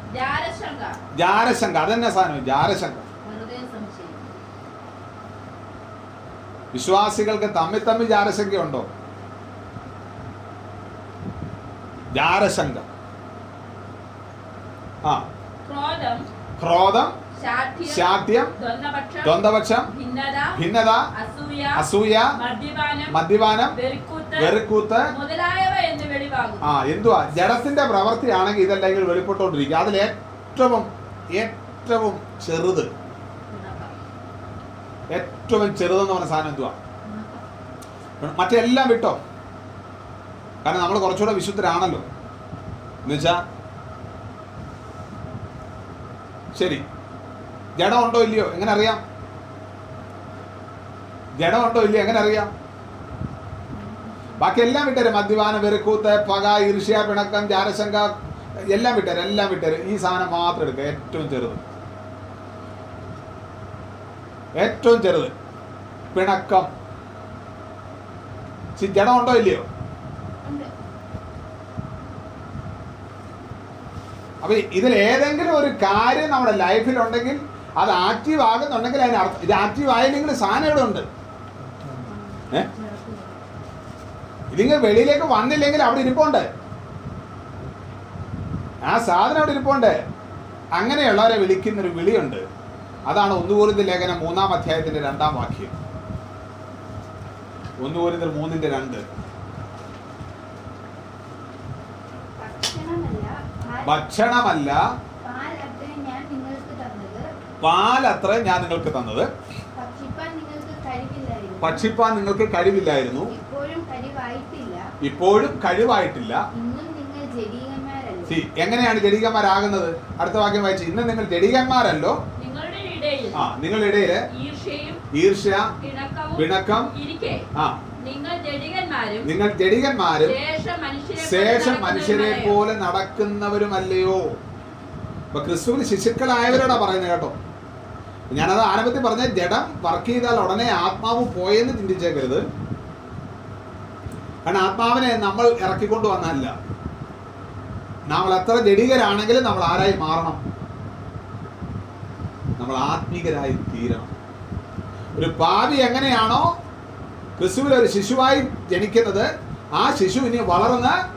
ജാരശങ്ക അതെന്നെ സാധനം ജാരശങ്ക. വിശ്വാസികൾക്ക് തമ്മിൽ തമ്മിൽ ജാരശങ്കയുണ്ടോ? ജാരശങ്ക. ആ. ക്രോധം ക്രോധം ശാഠ്യം ദ്വന്ദ്പക്ഷം ഭിന്നത അസൂയ മദ്യപാനം വെറുക്കൂത്ത് ആ എന്തുവാ? ജഡത്തിന്റെ പ്രവൃത്തിയാണെങ്കിൽ ഇതല്ലെങ്കിൽ വെളിപ്പെട്ടുകൊണ്ടിരിക്കുക അതിൽ ഏറ്റവും ഏറ്റവും ചെറുത്. ഏറ്റവും ചെറുതെന്ന് പറഞ്ഞ സാധനം എന്തുവാ? മറ്റെല്ലാം വിട്ടോ? കാരണം നമ്മൾ കുറച്ചുകൂടെ വിശുദ്ധരാണല്ലോ. എന്നുവെച്ചാ ശരി. ജഡം ഉണ്ടോ ഇല്ലയോ? എങ്ങനെ അറിയാം? ജഡം ഉണ്ടോ ഇല്ലയോ? എങ്ങനെ അറിയാം? ബാക്കി എല്ലാം വിട്ടേര്. മദ്യപാനം വെറുക്കൂത്ത് പക ഈർഷ്യ പിണക്കം ജാരശങ്ക എല്ലാം വിട്ടേര് എല്ലാം വിട്ടേര്. ഈ സാധനം മാത്രം എടുക്കുക ഏറ്റവും ചെറുത്. ഏറ്റവും ചെറുത്. പിണക്കം. ജടമുണ്ടോ ജഡം ഉണ്ടോ ഇല്ലയോ. അപ്പൊ ഇതിൽ ഏതെങ്കിലും ഒരു കാര്യം നമ്മുടെ ലൈഫിൽ ഉണ്ടെങ്കിൽ അത് ആക്റ്റീവ് ആകുന്നുണ്ടെങ്കിൽ അതിന് അർത്ഥം ഇത് ആക്റ്റീവ് ആയില്ലെങ്കിൽ സാധനം ഇവിടെ ഉണ്ട്. ഇതിങ്ങനെ വെളിയിലേക്ക് വന്നില്ലെങ്കിൽ അവിടെ ഇരിപ്പുണ്ട്. ആ സാധനം അവിടെ ഇരിപ്പുണ്ട്. അങ്ങനെയുള്ളവരെ വിളിക്കുന്നൊരു വിളിയുണ്ട്. അതാണ് ഒന്നുകൂറിന്റെ ലേഖനം മൂന്നാം അധ്യായത്തിന്റെ രണ്ടാം വാക്യം. ഒന്നുകൂറിന്റെ മൂന്നിന്റെ രണ്ട്. ഭക്ഷണമല്ല പാൽ- അത്ര ഞാൻ നിങ്ങൾക്ക് തന്നത്. പാലത്ര ഞാൻ നിങ്ങൾക്ക് തന്നത്. ഭക്ഷിപ്പാൻ നിങ്ങൾക്ക് കഴിവില്ലായിരുന്നു. ഇപ്പോഴും കഴിവായിട്ടില്ല. എങ്ങനെയാണ് ജഡികന്മാരാകുന്നത്? അടുത്ത വാക്യം വായിച്ചു. ഇന്ന് നിങ്ങൾ ജഡികന്മാരല്ലോ. ആ നിങ്ങളുടെ ഇടയിൽ ഈർഷ്യ പിണക്കം ആ. നിങ്ങൾ ജഡികന്മാരും ശേഷ മനുഷ്യരെ? പോലെ നടക്കുന്നവരുമല്ലയോ? ഇപ്പൊ ക്രിസ്തുവിന് ശിശുക്കളായവരോടാ പറയുന്നത് കേട്ടോ. ഞാനത് ആരംഭത്തിൽ പറഞ്ഞ ജഡം വർക്ക് ചെയ്താൽ ഉടനെ ആത്മാവ് പോയെന്ന് ചിന്തിച്ചേക്കരുത്. കാരണം ആത്മാവിനെ നമ്മൾ ഇറക്കിക്കൊണ്ട് വന്നല്ല നമ്മൾ എത്ര ജഡികരാണെങ്കിലും നമ്മൾ ആരായി മാറണം. നമ്മൾ ആത്മീകരായി തീരണം. ഒരു പാവി എങ്ങനെയാണോ ക്രിസ്തുവിൽ ഒരു ശിശുവായി ജനിക്കുന്നത് ആ ശിശു ഇനി വളർന്ന്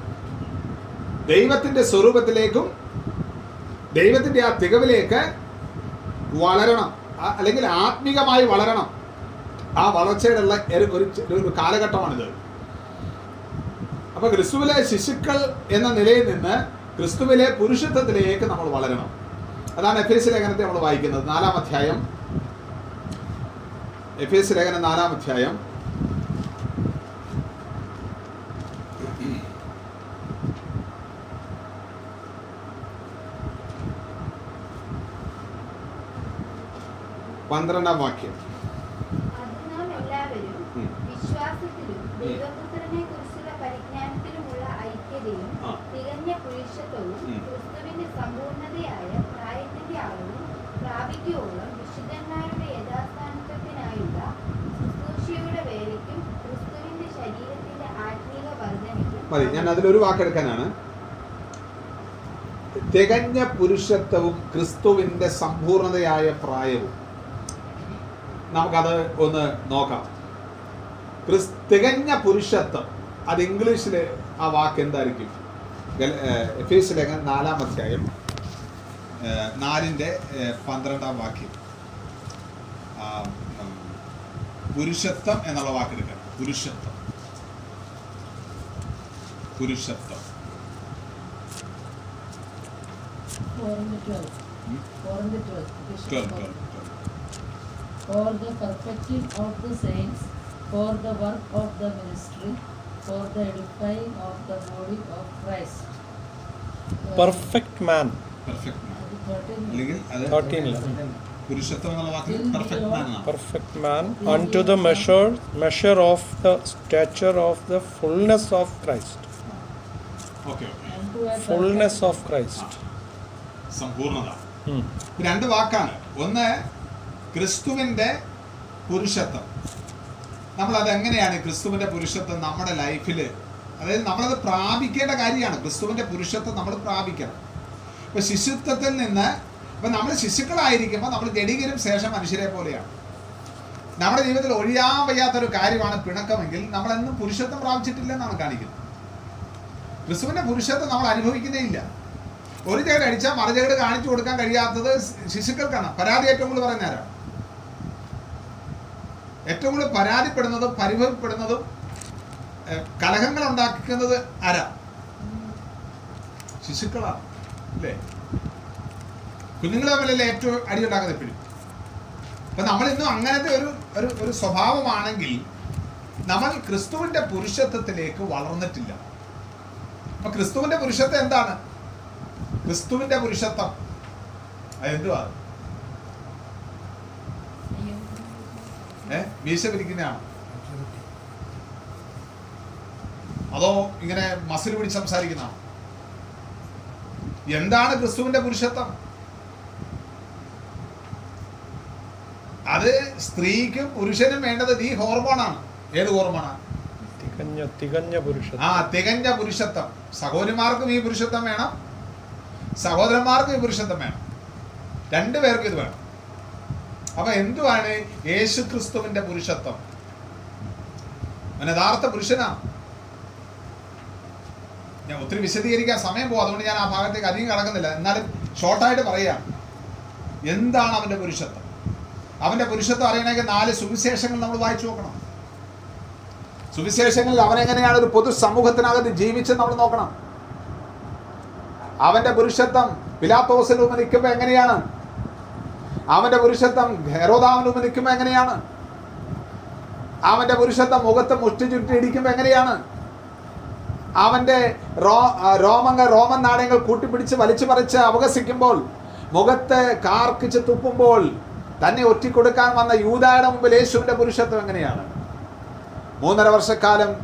ദൈവത്തിന്റെ സ്വരൂപത്തിലേക്കും ദൈവത്തിന്റെ ആ തികവിലേക്ക് വളരണം. അല്ലെങ്കിൽ ആത്മീകമായി വളരണം. ആ വളർച്ചയുടെ ഉള്ള ഒരു- കാലഘട്ടമാണിത്. അപ്പൊ ക്രിസ്തുവിലെ ശിശുക്കൾ എന്ന നിലയിൽ നിന്ന് ക്രിസ്തുവിലെ പുരുഷത്വത്തിലേക്ക് നമ്മൾ വളരണം. അതാണ് എഫ് എസ് ലേഖനത്തെ നമ്മൾ വായിക്കുന്നത്. നാലാം അധ്യായം. എഫ് എസ് ലേഖനം നാലാം അധ്യായം. പന്ത്രണ്ടാം വാക്യം. വിശ്വാസത്തിലും കുറിച്ചുള്ള പരിജ്ഞാനത്തിലുമുള്ള ഐക്യതയും ആ. തികഞ്ഞ പുരുഷത്വവും ഉം. ക്രിസ്തുവിന്റെ സമ്പൂർണതയായ പ്രായത്തിന്റെ അളവും പ്രാപിക്കുവോളം വിശുദ്ധന്മാരുടെ യഥാസ്ഥാനത്വത്തിനായുള്ള ശുശ്രൂഷയുടെ വേലയ്ക്കും ക്രിസ്തുവിന്റെ ശരീരത്തിന്റെ ആത്മീക വർധനയ്ക്കും മതി ഞാൻ അതിലൊരു വാക്കെടുക്കാനാണ്. തികഞ്ഞ പുരുഷത്വവും ക്രിസ്തുവിന്റെ സമ്പൂർണതയായ പ്രായവും. നമുക്കത് ഒന്ന് നോക്കാം. ക്രിസ് തികഞ്ഞ പുരുഷത്വം അത് ഇംഗ്ലീഷിൽ ആ വാക്ക് എന്തായിരിക്കും? എഫ് ലേഖനം നാലാം അധ്യായം നാലിന്റെ പന്ത്രണ്ടാം വാക്യം. പുരുഷത്വം എന്നുള്ള വാക്കെടുക്കണം പുരുഷത്വം. എന്നുള്ള വാക്കെടുക്കാം പുരുഷത്വം പുരുഷത്വം Foreign twelve. Hmm? Foreign twelve. Bishop twelve Paul. Twelve twelve For the perfecting of the saints, for the work of the ministry, for the edifying of the body of Christ. Perfect man perfect man അത് thirteen. അല്ലെങ്കിൽ അത് തേർട്ടീനില്ല പുരുഷത്വം എന്നുള്ള വാക്കിൽ perfect മാൻ എന്നാണ് perfect man unto the measure measure of the stature of the fullness of Christ Fullness of Christ Sampoornata. രണ്ട് വാക്കാണ്. ഒന്ന് ക്രിസ്തുവിന്റെ പുരുഷത്വം. നമ്മളത് എങ്ങനെയാണ് ക്രിസ്തുവിന്റെ പുരുഷത്വം നമ്മുടെ ലൈഫിൽ അതായത് നമ്മളത് പ്രാപിക്കേണ്ട കാര്യമാണ്. ക്രിസ്തുവിന്റെ പുരുഷത്വം നമ്മൾ പ്രാപിക്കണം. ഇപ്പം ശിശുത്വത്തിൽ നിന്ന് ഇപ്പം നമ്മൾ ശിശുക്കളായിരിക്കുമ്പോൾ നമ്മൾ ജഡികരും ശേഷം മനുഷ്യരെ പോലെയാണ്. നമ്മുടെ ജീവിതത്തിൽ ഒഴിയാൻ വയ്യാത്തൊരു കാര്യമാണ് പിണക്കമെങ്കിൽ നമ്മളെന്നും പുരുഷത്വം പ്രാപിച്ചിട്ടില്ലെന്നാണ് കാണിക്കുന്നത്. ക്രിസ്തുവിന്റെ പുരുഷത്വം നമ്മൾ അനുഭവിക്കുന്നേ ഇല്ല. ഒരു ചേട് അടിച്ചാൽ മറുചേട് കാണിച്ചു കൊടുക്കാൻ കഴിയാത്തത് ശിശുക്കൾക്കാണ്. പരാതി ഏറ്റവും കൂടുതൽ പറയുന്ന ആരാണ് ഏറ്റവും കൂടുതൽ പരാതിപ്പെടുന്നതും പരിഭവപ്പെടുന്നതും കലഹങ്ങൾ ഉണ്ടാക്കുന്നത് ആരാ? ശിശുക്കളാണ്. അല്ലേ? കുഞ്ഞുങ്ങൾ തമ്മിലല്ലേ ഏറ്റവും അടി ഉണ്ടാക്കുന്നത് എപ്പോഴും? അപ്പൊ നമ്മൾ ഇന്നും അങ്ങനത്തെ ഒരു ഒരു ഒരു സ്വഭാവമാണെങ്കിൽ നമ്മൾ ക്രിസ്തുവിന്റെ പുരുഷത്വത്തിലേക്ക് വളർന്നിട്ടില്ല. അപ്പൊ ക്രിസ്തുവിന്റെ പുരുഷത്വം എന്താണ്? ക്രിസ്തുവിന്റെ പുരുഷത്വം. അതെന്തുവാ മീശ പിരിക്കുന്നതാണ് അതോ ഇങ്ങനെ മസിൽ പിടിച്ച് സംസാരിക്കുന്ന എന്താണ് ക്രിസ്തുവിന്റെ പുരുഷത്വം? അത് സ്ത്രീക്കും പുരുഷനും വേണ്ടത് ഈ ഹോർമോണാണ് ഏത് ഹോർമോണാണ് തികഞ്ഞ തികഞ്ഞ പുരുഷത്വം. ആ തികഞ്ഞ പുരുഷത്വം. സഹോദരിമാർക്കും ഈ പുരുഷത്വം വേണം. സഹോദരന്മാർക്കും ഈ പുരുഷത്വം വേണം. രണ്ടുപേർക്കും ഇത് വേണം. അപ്പൊ എന്തുവാണ് യേശു ക്രിസ്തുവിന്റെ പുരുഷത്വം? യഥാർത്ഥ പുരുഷനാ. ഞാൻ ഒത്തിരി വിശദീകരിക്കാൻ സമയം പോകും. അതുകൊണ്ട് ഞാൻ ആ ഭാഗത്തേക്ക് അധികം കടക്കുന്നില്ല. എന്നാലും ഷോർട്ടായിട്ട് പറയാം. എന്താണ് അവന്റെ പുരുഷത്വം? അവന്റെ പുരുഷത്വം അറിയണമെങ്കിൽ നാല് സുവിശേഷങ്ങൾ നമ്മൾ വായിച്ചു നോക്കണം. സുവിശേഷങ്ങളിൽ അവൻ എങ്ങനെയാണ് ഒരു പൊതു സമൂഹത്തിനകത്ത് ജീവിച്ചത് നമ്മൾ നോക്കണം. അവന്റെ പുരുഷത്വം പിലാത്തോസിന് മുമ്പ് നിൽക്കുമ്പോൾ എങ്ങനെയാണ്? അവന്റെ പുരുഷത്വം ഹെറോദാവിന് മുമ്പ് നിൽക്കുമ്പോൾ എങ്ങനെയാണ്? അവന്റെ പുരുഷത്വം മുഖത്ത് മുഷ്ടി ചുറ്റി ഇടിക്കുമ്പോൾ എങ്ങനെയാണ്? അവന്റെ റോ റോമങ്ങൾ റോമൻ നാണയങ്ങൾ കൂട്ടിപ്പിടിച്ച് വലിച്ചു പറിച്ച് അപകസിക്കുമ്പോൾ മുഖത്ത് കാർക്കിച്ച് തുപ്പുമ്പോൾ തന്നെ ഒറ്റിക്കൊടുക്കാൻ വന്ന യൂതായുടെ മുമ്പിൽ യേശുവിന്റെ പുരുഷത്വം എങ്ങനെയാണ്? മൂന്നര വർഷക്കാലം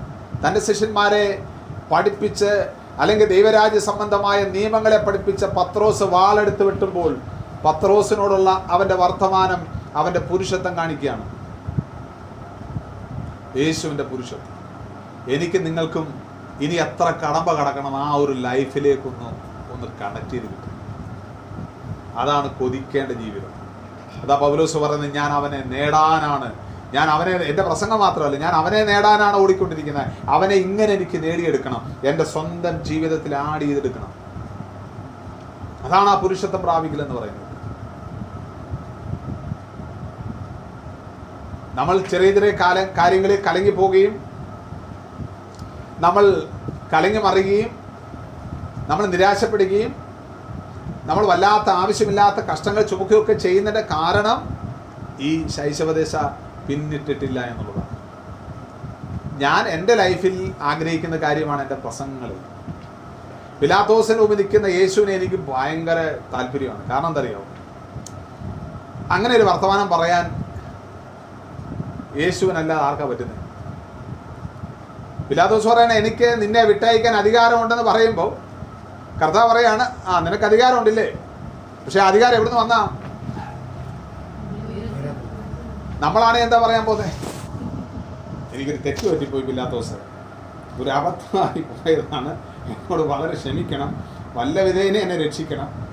തന്റെ ശിഷ്യന്മാരെ പഠിപ്പിച്ച് അല്ലെങ്കിൽ ദൈവരാജ്യ സംബന്ധമായ നിയമങ്ങളെ പഠിപ്പിച്ച പത്രോസ് വാളെടുത്ത് വെട്ടുമ്പോൾ പത്രോസിനോടുള്ള അവന്റെ വർത്തമാനം അവന്റെ പുരുഷത്വം കാണിക്കുകയാണ്. യേശുവിന്റെ പുരുഷത്വം. എനിക്ക് നിങ്ങൾക്കും ഇനി എത്ര കടമ്പ കടക്കണം ആ ഒരു ലൈഫിലേക്കൊന്ന് ഒന്ന് കണക്ട് ചെയ്ത് കിട്ടും. അതാണ് കൊതിക്കേണ്ട ജീവിതം. അതാ പൗലോസ് പറയുന്നത് ഞാൻ അവനെ നേടാനാണ് ഞാൻ അവനെ എന്റെ പ്രസംഗം മാത്രമല്ല ഞാൻ അവനെ നേടാനാണ് ഓടിക്കൊണ്ടിരിക്കുന്നത്. അവനെ ഇങ്ങനെ എനിക്ക് നേടിയെടുക്കണം. എന്റെ സ്വന്തം ജീവിതത്തിൽ ആഡ് ചെയ്തെടുക്കണം. അതാണ് ആ പുരുഷത്വം പ്രാപിക്കലെന്ന് പറയുന്നത്. നമ്മൾ ചെറിയ ചെറിയ കാല കാര്യങ്ങളിൽ കലങ്ങി പോവുകയും നമ്മൾ കലങ്ങി മറിയുകയും നമ്മൾ നിരാശപ്പെടുകയും നമ്മൾ വല്ലാത്ത ആവശ്യമില്ലാത്ത കഷ്ടങ്ങൾ ചുമക്കുകയൊക്കെ ചെയ്യുന്നതിന്റെ കാരണം ഈ ശൈശവദേശ പിന്നിട്ടിട്ടില്ല എന്നുള്ളതാണ്. ഞാൻ എന്റെ ലൈഫിൽ ആഗ്രഹിക്കുന്ന കാര്യമാണ് എന്റെ പ്രസംഗങ്ങൾ. പിലാത്തോസിന് ഉപദിക്കുന്ന യേശുവിനെ എനിക്ക് ഭയങ്കര താല്പര്യമാണ്. കാരണം എന്താ അറിയോ അങ്ങനെ ഒരു വർത്തമാനം പറയാൻ യേശുവിനല്ലാതെ ആർക്കാ പറ്റുന്നത് പിലാത്തോസ് പറയണ എനിക്ക് നിന്നെ വിട്ടയക്കാൻ അധികാരമുണ്ടെന്ന് പറയുമ്പോൾ കർത്താവ് പറയാണ് ആ നിനക്ക് അധികാരമുണ്ടില്ലേ? പക്ഷേ അധികാരം എവിടുന്ന് വന്നാ? നമ്മളാണ് എന്താ പറയാൻ പോകുന്നത് എനിക്കൊരു തെറ്റ് പറ്റിപ്പോയി പില്ലാത്തോസ് ഒരു അബദ്ധമായി പോയതാണ്. എന്നോട് വളരെ ക്ഷമിക്കണം. വല്ല വിധേയനെ എന്നെ രക്ഷിക്കണം.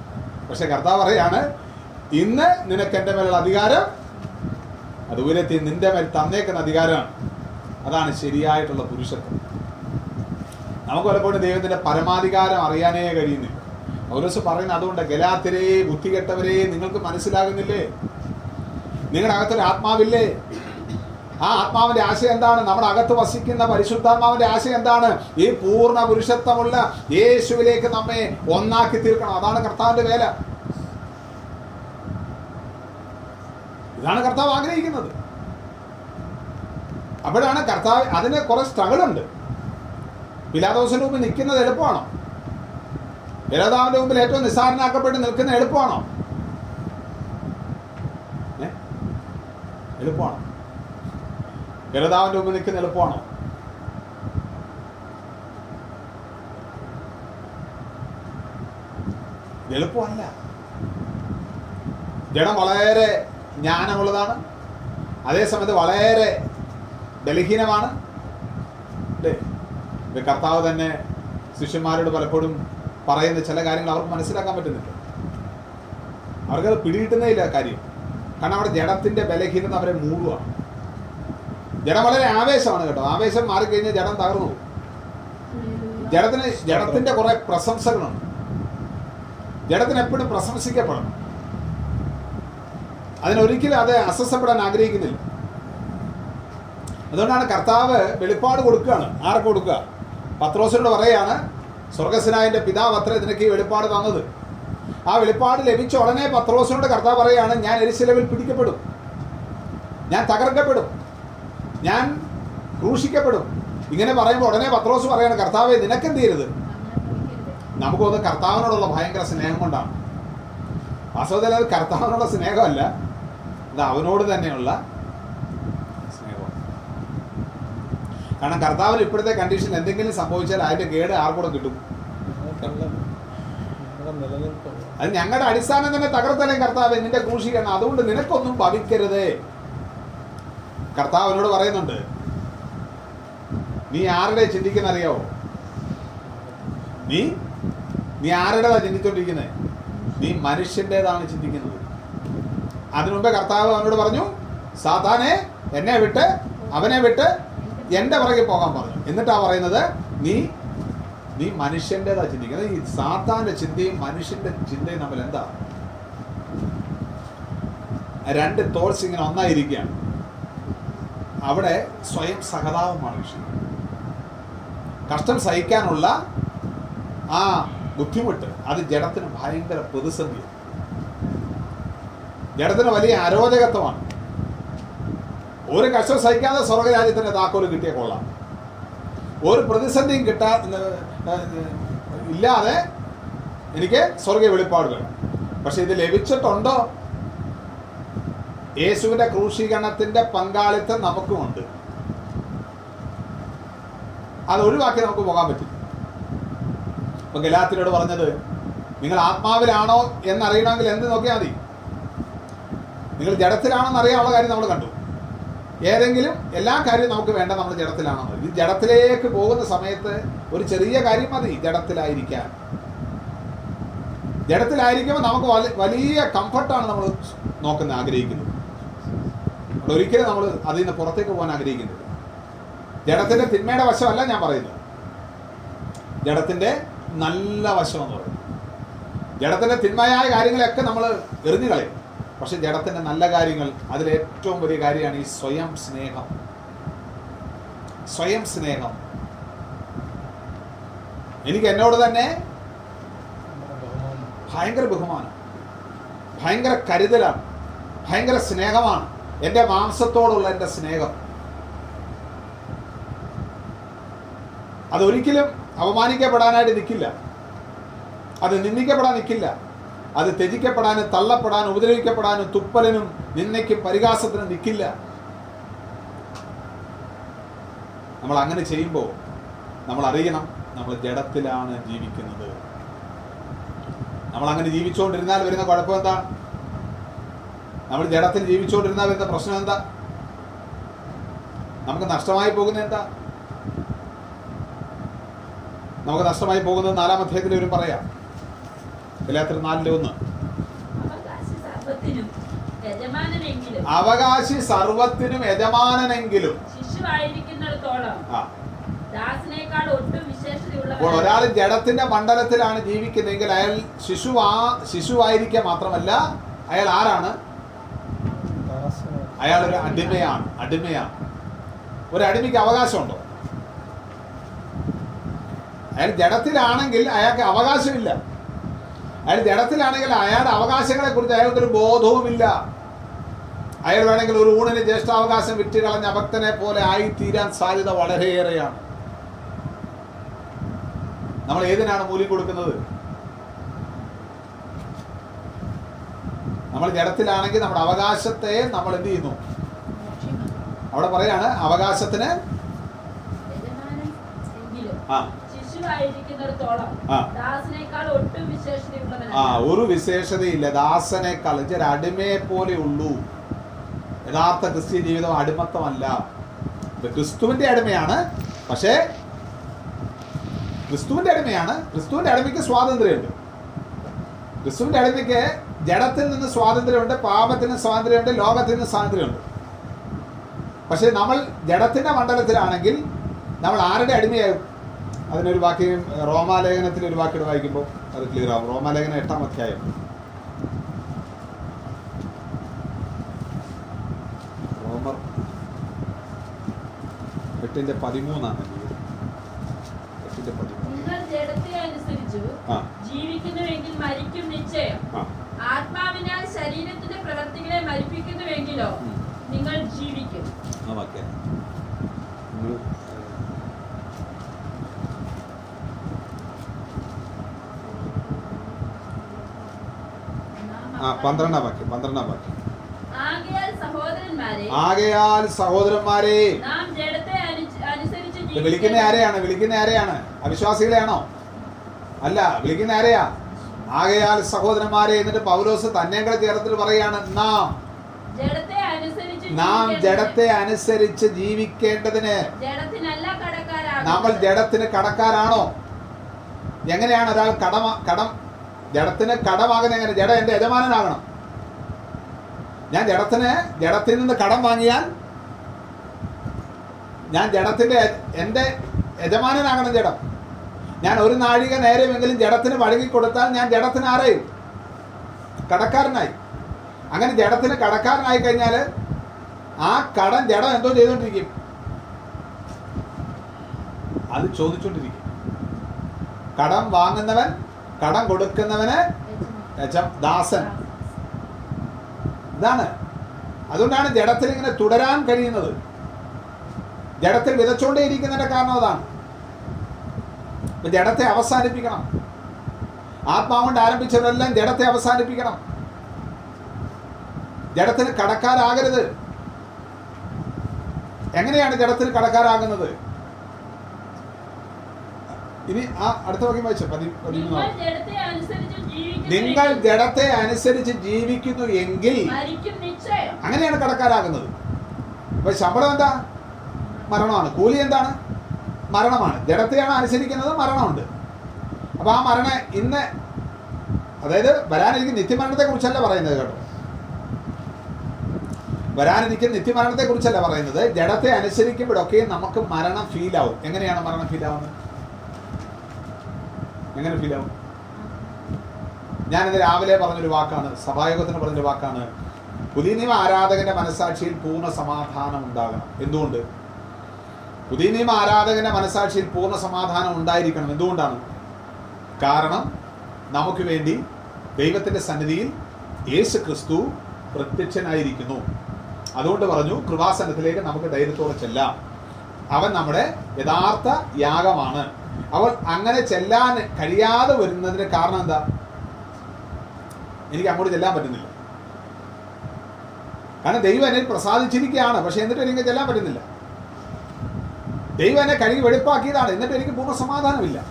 പക്ഷെ കർത്താവ് പറയാണ് ഇന്ന് നിനക്ക് എന്റെ മേലുള്ള അധികാരം അതുപോലെ നിന്റെ മേൽ തന്നേക്കുന്ന അധികാരമാണ്. അതാണ് ശരിയായിട്ടുള്ള പുരുഷത്വം. നമുക്ക് പലപ്പോഴും ദൈവത്തിന്റെ പരമാധികാരം അറിയാനേ കഴിയുന്നില്ല. ഓരോസ് പറയുന്നത് അതുകൊണ്ട് ഗലാത്തിരേ ബുദ്ധി കെട്ടവരെ നിങ്ങൾക്ക് മനസ്സിലാകുന്നില്ലേ? നിങ്ങളുടെ അകത്തൊരു ആത്മാവില്ലേ? ആ ആത്മാവിന്റെ ആശയം എന്താണ്? നമ്മുടെ അകത്ത് വസിക്കുന്ന പരിശുദ്ധാത്മാവിന്റെ ആശയം എന്താണ്? ഈ പൂർണ പുരുഷത്വമുള്ള യേശുവിലേക്ക് നമ്മെ ഒന്നാക്കി തീർക്കണം. അതാണ് കർത്താവിന്റെ വേല. ഇതാണ് കർത്താവ് ആഗ്രഹിക്കുന്നത്. അപ്പോഴാണ് കർത്താവ് അതിന് കുറെ സ്ട്രഗിൾ ഉണ്ട് പിലാദോസിന്റെ മുമ്പിൽ നിൽക്കുന്നത് എളുപ്പമാണോ? പിലാദാവിന്റെ മുമ്പിൽ ഏറ്റവും നിസ്സാരനാക്കപ്പെട്ട് നിൽക്കുന്ന എളുപ്പമാണോ? എളുപ്പമാണോ. പിലാദാവിന്റെ മുമ്പിൽ നിൽക്കുന്ന എളുപ്പമാണ്. എളുപ്പമല്ല. ജഡം വളരെ ജ്ഞാനമുള്ളതാണ്. അതേസമയത്ത് വളരെ ബലഹീനമാണ്. കർത്താവ് തന്നെ ശിഷ്യന്മാരോട് പലപ്പോഴും പറയുന്ന ചില കാര്യങ്ങൾ അവർക്ക് മനസ്സിലാക്കാൻ പറ്റുന്നില്ല അവർക്കത് പിടികിട്ടുന്നേ ഇല്ല കാര്യം. കാരണം അവിടെ ജഡത്തിന്റെ ബലഹീനത അവരെ മൂടുകയാണ് ജഡം വളരെ ആവേശമാണ് കേട്ടോ. ആവേശം മാറിക്കഴിഞ്ഞാൽ ജഡം തകർന്നു പോകും. ജഡത്തിന് ജഡത്തിന്റെ കുറേ പ്രശംസകളുണ്ട്. ജഡത്തിന് എപ്പോഴും പ്രശംസിക്കപ്പെടണം. അതിനൊരിക്കലും അത് അസ്വസ്ഥപ്പെടാൻ ആഗ്രഹിക്കുന്നില്ല. അതുകൊണ്ടാണ് കർത്താവ് വെളിപ്പാട് കൊടുക്കുകയാണ്. ആർക്ക് കൊടുക്കുക? പത്രോസിനോട് പറയാണ് സ്വർഗസ്നായന്റെ പിതാവ് അത്ര ഈ വെളിപ്പാട് തന്നത്. ആ വെളിപ്പാട് ലഭിച്ച ഉടനെ പത്രോസിനോട് കർത്താവ് പറയുകയാണ് ഞാൻ എരിശിലവിൽ പിടിക്കപ്പെടും. ഞാൻ തകർക്കപ്പെടും. ഞാൻ ക്രൂശിക്കപ്പെടും. ഇങ്ങനെ പറയുമ്പോൾ ഉടനെ പത്രോസ് പറയാണ് കർത്താവെ നിനക്കെന്ത് ചെയ്യരുത് നമുക്ക് തോന്നുന്നത് കർത്താവിനോടുള്ള ഭയങ്കര സ്നേഹം കൊണ്ടാണ്. വാസ്തവത്തിൽ അത് കർത്താവിനോടുള്ള സ്നേഹമല്ല അത് അവനോട് തന്നെയുള്ള സ്നേഹമാണ്. കാരണം കർത്താവിന് ഇപ്പോഴത്തെ കണ്ടീഷൻ എന്തെങ്കിലും സംഭവിച്ചാൽ അതിന്റെ കേട് ആർക്കൂടെ കിട്ടും. നിലനിൽപ്പ് അത് ഞങ്ങളുടെ അടിസ്ഥാനം തന്നെ തകർത്തലേ കർത്താവ് നിന്റെ ക്രൂശിക്കണം അതുകൊണ്ട് നിനക്കൊന്നും ഭവിക്കരുതേ. കർത്താവിനോട് പറയുന്നുണ്ട് നീ ആരുടെ ചിന്തിക്കുന്ന അറിയാവോ? നീ നീ ആരുടേതാ ചിന്തിച്ചോണ്ടിരിക്കുന്നത് നീ മനുഷ്യന്റെതാണ് ചിന്തിക്കുന്നത്. അതിനു മുമ്പേ കർത്താവ് അവനോട് പറഞ്ഞു സാത്താനെ എന്നെ വിട്ട് അവനെ വിട്ട് എന്റെ പുറകെ പോകാൻ പറഞ്ഞു. എന്നിട്ടാ പറയുന്നത് നീ നീ മനുഷ്യന്റെതാ ചിന്തിക്കുന്നത്. ഈ സാത്താന്റെ ചിന്തയും മനുഷ്യന്റെ ചിന്തയും തമ്മിൽ എന്താ? രണ്ട് തോട്ട്സ് ഇങ്ങനെ ഒന്നായിരിക്കുകയാണ്. അവിടെ സ്വയം സഹതാപമാണ് വിഷയം. കഷ്ടം സഹിക്കാനുള്ള ആ ബുദ്ധിമുട്ട് അത് ജഡത്തിന് ഭയങ്കര പ്രതിസന്ധിയാണ്. ജഡത്തിന് വലിയ അരോചകത്വമാണ് ഒരു കഷ്ടം സഹിക്കാതെ സ്വർഗരാജ്യത്തിന്റെ താക്കോൽ കിട്ടിയ കൊള്ളാം ഒരു പ്രതിസന്ധിയും കിട്ടാ ഇല്ലാതെ എനിക്ക് സ്വർഗീയ വേണം പക്ഷെ ഇത് ലഭിച്ചിട്ടുണ്ടോ? യേശുവിന്റെ ക്രൂശീകരണത്തിന്റെ പങ്കാളിത്തം നമുക്കുമുണ്ട്. അത് ഒഴിവാക്കി നമുക്ക് പോകാൻ പറ്റും. ഇപ്പൊ ഗലാത്തിനോട് പറഞ്ഞത് നിങ്ങൾ ആത്മാവിലാണോ എന്നറിയണമെങ്കിൽ എന്ത് നോക്കിയാൽ മതി. നിങ്ങൾ ജഡത്തിലാണോ എന്നറിയാനുള്ള കാര്യം നമ്മൾ കണ്ടു. ഏതെങ്കിലും എല്ലാ കാര്യവും നമുക്ക് വേണ്ട നമ്മൾ ജഡത്തിലാണോ? ഈ ജഡത്തിലേക്ക് പോകുന്ന സമയത്ത് ഒരു ചെറിയ കാര്യം മതി ജഡത്തിലായിരിക്കാൻ. ജഡത്തിലായിരിക്കുമ്പോൾ നമുക്ക് വലി- വലിയ കംഫർട്ടാണ് നമ്മൾ നോക്കുന്നത് ആഗ്രഹിക്കുന്നത്. ഒരിക്കലും നമ്മൾ അതിൽ നിന്ന് പുറത്തേക്ക് പോകാൻ ആഗ്രഹിക്കുന്നത് ജഡത്തിന്റെ തിന്മയുടെ വശമല്ല ഞാൻ പറയുന്നത്. ജഡത്തിന്റെ നല്ല വശം എന്ന് പറയുന്നത്. ജഡത്തിന്റെ തിന്മയായ കാര്യങ്ങളെയൊക്കെ നമ്മൾ എറിഞ്ഞു കളയും. പക്ഷെ ജഡത്തിന്റെ നല്ല കാര്യങ്ങൾ. അതിലേറ്റവും വലിയ കാര്യമാണ് ഈ സ്വയം സ്നേഹം. സ്വയം സ്നേഹം. എനിക്ക് എന്നോട് തന്നെ ഭയങ്കര ബഹുമാനം. ഭയങ്കര കരുതലാണ്. ഭയങ്കര സ്നേഹമാണ്. എന്റെ മാംസത്തോടുള്ള എന്റെ സ്നേഹം. അതൊരിക്കലും അപമാനിക്കപ്പെടാനായിട്ട് നിൽക്കില്ല അത് നിന്ദിക്കപ്പെടാൻ നിൽക്കില്ല അത് ത്യജിക്കപ്പെടാനും തള്ളപ്പെടാനും ഉപദ്രവിക്കപ്പെടാനും തുപ്പലിനും നിന്നയ്ക്കും പരിഹാസത്തിനും നിൽക്കില്ല നമ്മൾ അങ്ങനെ ചെയ്യുമ്പോൾ നമ്മൾ അറിയണം നമ്മൾ ജഡത്തിലാണ് ജീവിക്കുന്നത്. നമ്മൾ അങ്ങനെ ജീവിച്ചുകൊണ്ടിരുന്നാൽ വരുന്ന കുഴപ്പം എന്താ? നമ്മൾ ജഡത്തിൽ ജീവിച്ചുകൊണ്ടിരുന്നാൽ വരുന്ന പ്രശ്നം എന്താ? നമുക്ക് നഷ്ടമായി പോകുന്നത് എന്താ? നമുക്ക് നഷ്ടമായി പോകുന്നത് നാലാം അധ്യായത്തിൽ ഒരു പറയാം. എല്ലാത്തിനും നാലിലെ ഒന്ന്. അവകാശ സർവത്തിനും യജമാനനെങ്കിലും ആ. അപ്പോൾ ഒരാൾ ജഡത്തിന്റെ മണ്ഡലത്തിലാണ് ജീവിക്കുന്നതെങ്കിൽ അയാൾ ശിശുവാ ശിശുവായിരിക്കുക മാത്രമല്ല അയാൾ ആരാണ്? അയാൾ ഒരു അടിമയാണ് അടിമയാണ്. ഒരു അടിമയ്ക്ക് അവകാശമുണ്ടോ? അയാൾ ജഡത്തിലാണെങ്കിൽ അയാൾക്ക് അവകാശമില്ല. അയാൾ ജഡത്തിലാണെങ്കിൽ അയാളുടെ അവകാശങ്ങളെ കുറിച്ച് അയാൾക്കൊരു ബോധവുമില്ല. അയാൾ വേണമെങ്കിൽ ഒരു ഊണിന് ജ്യേഷ്ഠാവകാശം വിറ്റ് കളഞ്ഞ ഭക്തനെ പോലെ ആയിത്തീരാൻ സാധ്യത വളരെയേറെയാണ്. നമ്മൾ ഏതിനാണ് മൂല്യം കൊടുക്കുന്നത്? നമ്മൾ ജഡത്തിലാണെങ്കിൽ നമ്മുടെ അവകാശത്തെ നമ്മൾ എന്ത് ചെയ്യുന്നു? അവിടെ പറയാണ് അവകാശത്തിന് ആ. ആ. ഒരു വിശേഷതയില്ല. ദാസനേക്കാൾ ചില അടിമയെ പോലെ ഉള്ളൂ. യഥാർത്ഥ ക്രിസ്ത്യൻ ജീവിതം അടിമത്തമല്ല. ക്രിസ്തുവിന്റെ അടിമയാണ്. പക്ഷേ ക്രിസ്തുവിന്റെ അടിമയാണ്. ക്രിസ്തുവിന്റെ അടിമയ്ക്ക് സ്വാതന്ത്ര്യമുണ്ട്. ക്രിസ്തുവിന്റെ അടിമയ്ക്ക് ജഡത്തിൽ നിന്ന് സ്വാതന്ത്ര്യമുണ്ട് പാപത്തിന് സ്വാതന്ത്ര്യമുണ്ട് ലോകത്തിന് സ്വാതന്ത്ര്യമുണ്ട്. പക്ഷേ നമ്മൾ ജഡത്തിന്റെ മണ്ഡലത്തിലാണെങ്കിൽ നമ്മൾ ആരുടെ അടിമയാകും അതിനൊരു വാക്യം റോമാലേഖനത്തിൽ ഒരു വാക്കിട്ട് വായിക്കുമ്പോൾ അത് ക്ലിയർ ആവും. റോമാലേഖനം എട്ടാം അധ്യായം. റോമർ എട്ടിന്റെ പതിമൂന്നാണ്. എട്ടിന്റെ ജീവിക്കുന്നുവെങ്കിൽ മരിക്കും നിശ്ചയം. ആത്മാവിനാൽ ശരീരത്തിന്റെ പ്രവർത്തികളെ മരിപ്പിക്കുന്നുവെങ്കിലോ നിങ്ങൾ ജീവിക്കും. ആ വാക്യം നിങ്ങൾ, ആ പന്ത്രണ്ടാം വാക്യം പന്ത്രണ്ടാം വാക്യം. ആകയാൽ സഹോദരന്മാരെ വിളിക്കുന്ന ആരെയാണ്? വിളിക്കുന്ന ആരെയാണ്? അവിശ്വാസികളെയാണോ? അല്ല വിളിക്കുന്ന ആരെയാ? ആകയാൽ സഹോദരന്മാരെ എന്നിട്ട് പൗലോസ് തന്നെ കൂടെ ചേർത്തിട്ട് പറയാണ് നാം. ജഡത്തെ അനുസരിച്ച് നാം ജഡത്തെ അനുസരിച്ച് ജീവിക്കേണ്ടതിന്. നമ്മൾ ജഡത്തിന് കടക്കാരാണോ? എങ്ങനെയാണ് ഒരാൾ കടമ കടം ജഡത്തിന് കടമാകുന്ന എങ്ങനെ? ജഡ എന്റെ യജമാനനാകണം. ഞാൻ ജഡത്തിന് ജഡത്തിൽ നിന്ന് കടം വാങ്ങിയാൽ ഞാൻ ജഡത്തിന്റെ എന്റെ യജമാനനാകണം ജഡം. ഞാൻ ഒരു നാഴിക നേരമെങ്കിലും ജഡത്തിന് വഴങ്ങി കൊടുത്താൽ ഞാൻ ജഡത്തിന് ആരെയും? കടക്കാരനായി. അങ്ങനെ ജഡത്തിന് കടക്കാരനായി കഴിഞ്ഞാൽ ആ കടം ജഡം എന്തോ ചെയ്തുകൊണ്ടിരിക്കും അത് ചോദിച്ചുകൊണ്ടിരിക്കും കടം വാങ്ങുന്നവൻ കടം കൊടുക്കുന്നവന് ദാസൻ. ഇതാണ്. അതുകൊണ്ടാണ് ജഡത്തിൽ ഇങ്ങനെ തുടരാൻ കഴിയുന്നത്. ജഡത്തിൽ വിതച്ചോണ്ടേ ഇരിക്കുന്നതിന്റെ കാരണം അതാണ്. ജഡത്തെ അവസാനിപ്പിക്കണം. ആത്മാവ് കൊണ്ട് ആരംഭിച്ചവരെല്ലാം ജഡത്തെ അവസാനിപ്പിക്കണം. ജഡത്തിന് കടക്കാരാകരുത്. എങ്ങനെയാണ് ജഡത്തിൽ കടക്കാരാകുന്നത്? ഇനി ആ അടുത്ത വാക്യം വായിച്ച? നിങ്ങൾ ജഡത്തെ അനുസരിച്ച് ജീവിക്കുന്നു എങ്കിൽ അങ്ങനെയാണ് കടക്കാരാകുന്നത്. അപ്പൊ ശമ്പളം എന്താ? മരണമാണ്. കൂലി എന്താണ്? മരണമാണ്. ജഡത്തെയാണ് അനുസരിക്കുന്നത് മരണമുണ്ട്. അപ്പൊ ആ മരണ ഇന്ന് അതായത് വരാനിരിക്കുന്ന നിത്യമരണത്തെ കുറിച്ചല്ല പറയുന്നത് കേട്ടോ. വരാനിരിക്കുന്ന നിത്യമരണത്തെ കുറിച്ചല്ല പറയുന്നത്. ജഡത്തെ അനുസരിക്കുമ്പോഴൊക്കെ നമുക്ക് മരണം ഫീൽ ആവും. എങ്ങനെയാണ് മരണം ഫീൽ ആവുന്നത്? എങ്ങനെ ഫീൽ ഞാൻ ഞാനിത് രാവിലെ പറഞ്ഞൊരു വാക്കാണ് സഭായോഗത്തിന് പറഞ്ഞൊരു വാക്കാണ്. പുതിയ നിയമ ആരാധകന്റെ മനസാക്ഷിയിൽ പൂർണ സമാധാനം ഉണ്ടാകണം. എന്തുകൊണ്ട്? പുതിയ നിയമ ആരാധകന്റെ മനസാക്ഷിയിൽ പൂർണ സമാധാനം ഉണ്ടായിരിക്കണം. എന്തുകൊണ്ടാണ്? കാരണം നമുക്ക് വേണ്ടി ദൈവത്തിന്റെ സന്നിധിയിൽ യേശു ക്രിസ്തു പ്രത്യക്ഷനായിരിക്കുന്നു. അതുകൊണ്ട് പറഞ്ഞു കൃപാസനത്തിലേക്ക് നമുക്ക് ധൈര്യത്തോടെ ചെല്ലാം. അവൻ നമ്മുടെ യഥാർത്ഥ യാഗമാണ്. അവൻ അങ്ങനെ ചെല്ലാൻ കഴിയാതെ വരുന്നതിന് കാരണം എന്താ? എനിക്ക് അങ്ങോട്ട് ചെല്ലാൻ പറ്റുന്നില്ല. കാരണം ദൈവം എന്നെ പ്രസാദിച്ചിരിക്കുകയാണ് പക്ഷെ എന്നിട്ട് എനിക്ക് ചെല്ലാൻ പറ്റുന്നില്ല. ദൈവം എന്നെ കഴുകി വെളുപ്പാക്കിയതാണ് എന്നിട്ട് എനിക്ക് പൂർണ സമാധാനമില്ല.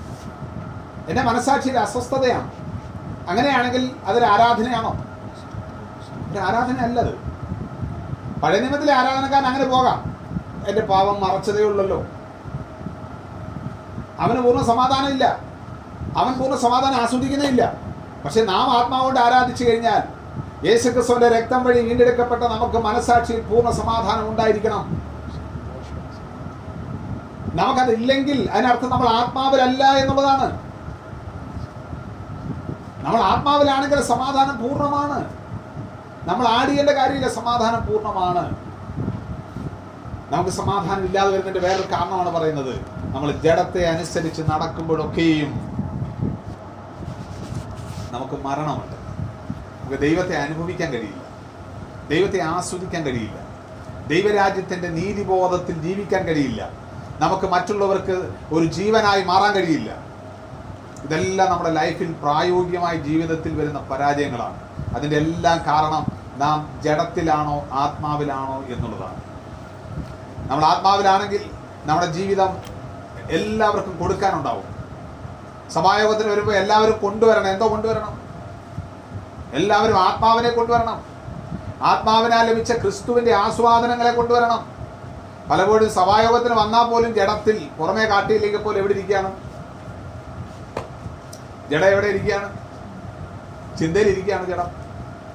എന്റെ മനസ്സാക്ഷിയുടെ അസ്വസ്ഥതയാണ്. അങ്ങനെയാണെങ്കിൽ അതൊരു ആരാധനയാണോ? ഒരു ആരാധന അല്ലത് പഴയ നിയമത്തിലെ ആരാധനക്കാരൻ അങ്ങനെ പോകാം. എന്റെ പാവം മറച്ചതേ ഉള്ളല്ലോ. അവന് പൂർണ സമാധാനം ഇല്ല. അവൻ പൂർണ സമാധാനം ആസ്വദിക്കുന്നേ ഇല്ല. പക്ഷെ നാം ആത്മാവോട് ആരാധിച്ചു കഴിഞ്ഞാൽ യേശുക്രിസ്തുവിന്റെ രക്തം വഴി വീണ്ടെടുക്കപ്പെട്ട നമുക്ക് മനസാക്ഷിയിൽ പൂർണ സമാധാനം ഉണ്ടായിരിക്കണം. നമുക്കത് ഇല്ലെങ്കിൽ അതിനർത്ഥം നമ്മൾ ആത്മാവിലല്ല എന്നുള്ളതാണ്. നമ്മൾ ആത്മാവിലാണെങ്കിൽ സമാധാനം പൂർണമാണ്. നമ്മൾ ആടിയേണ്ട കാര്യമില്ല സമാധാനം പൂർണമാണ്. നമുക്ക് സമാധാനം ഇല്ലാതെ വരുന്നതിന്റെ വേറൊരു കാരണമാണ് പറയുന്നത്. നമ്മൾ ജഡത്തെ അനുസരിച്ച് നടക്കുമ്പോഴൊക്കെയും നമുക്ക് മരണമുണ്ട്. നമുക്ക് ദൈവത്തെ അനുഭവിക്കാൻ കഴിയില്ല. ദൈവത്തെ ആസ്വദിക്കാൻ കഴിയില്ല. ദൈവരാജ്യത്തിന്റെ നീതിബോധത്തിൽ ജീവിക്കാൻ കഴിയില്ല. നമുക്ക് മറ്റുള്ളവർക്ക് ഒരു ജീവനായി മാറാൻ കഴിയില്ല. ഇതെല്ലാം നമ്മുടെ ലൈഫിൽ പ്രായോഗികമായ ജീവിതത്തിൽ വരുന്ന പരാജയങ്ങളാണ്. അതിന്റെ എല്ലാം കാരണം നാം ജഡത്തിലാണോ ആത്മാവിലാണോ എന്നുള്ളതാണ്. നമ്മൾ ആത്മാവിലാണെങ്കിൽ നമ്മുടെ ജീവിതം എല്ലാവർക്കും കൊടുക്കാനുണ്ടാവും. സഭായോഗത്തിന് വരുമ്പോൾ എല്ലാവരും കൊണ്ടുവരണം. എന്തോ കൊണ്ടുവരണം? എല്ലാവരും ആത്മാവിനെ കൊണ്ടുവരണം. ആത്മാവിനാൽ ലഭിച്ച ക്രിസ്തുവിന്റെ ആസ്വാദനങ്ങളെ കൊണ്ടുവരണം. പലപ്പോഴും സഭായോഗത്തിന് വന്നാൽ പോലും ജഡത്തിൽ പുറമേ കാട്ടിയില്ലെങ്കിൽ പോലും എവിടെ ഇരിക്കുകയാണ്? ജഡ എവിടെ ഇരിക്കുകയാണ്? ചിന്തയിൽ ഇരിക്കുകയാണ് ജഡം.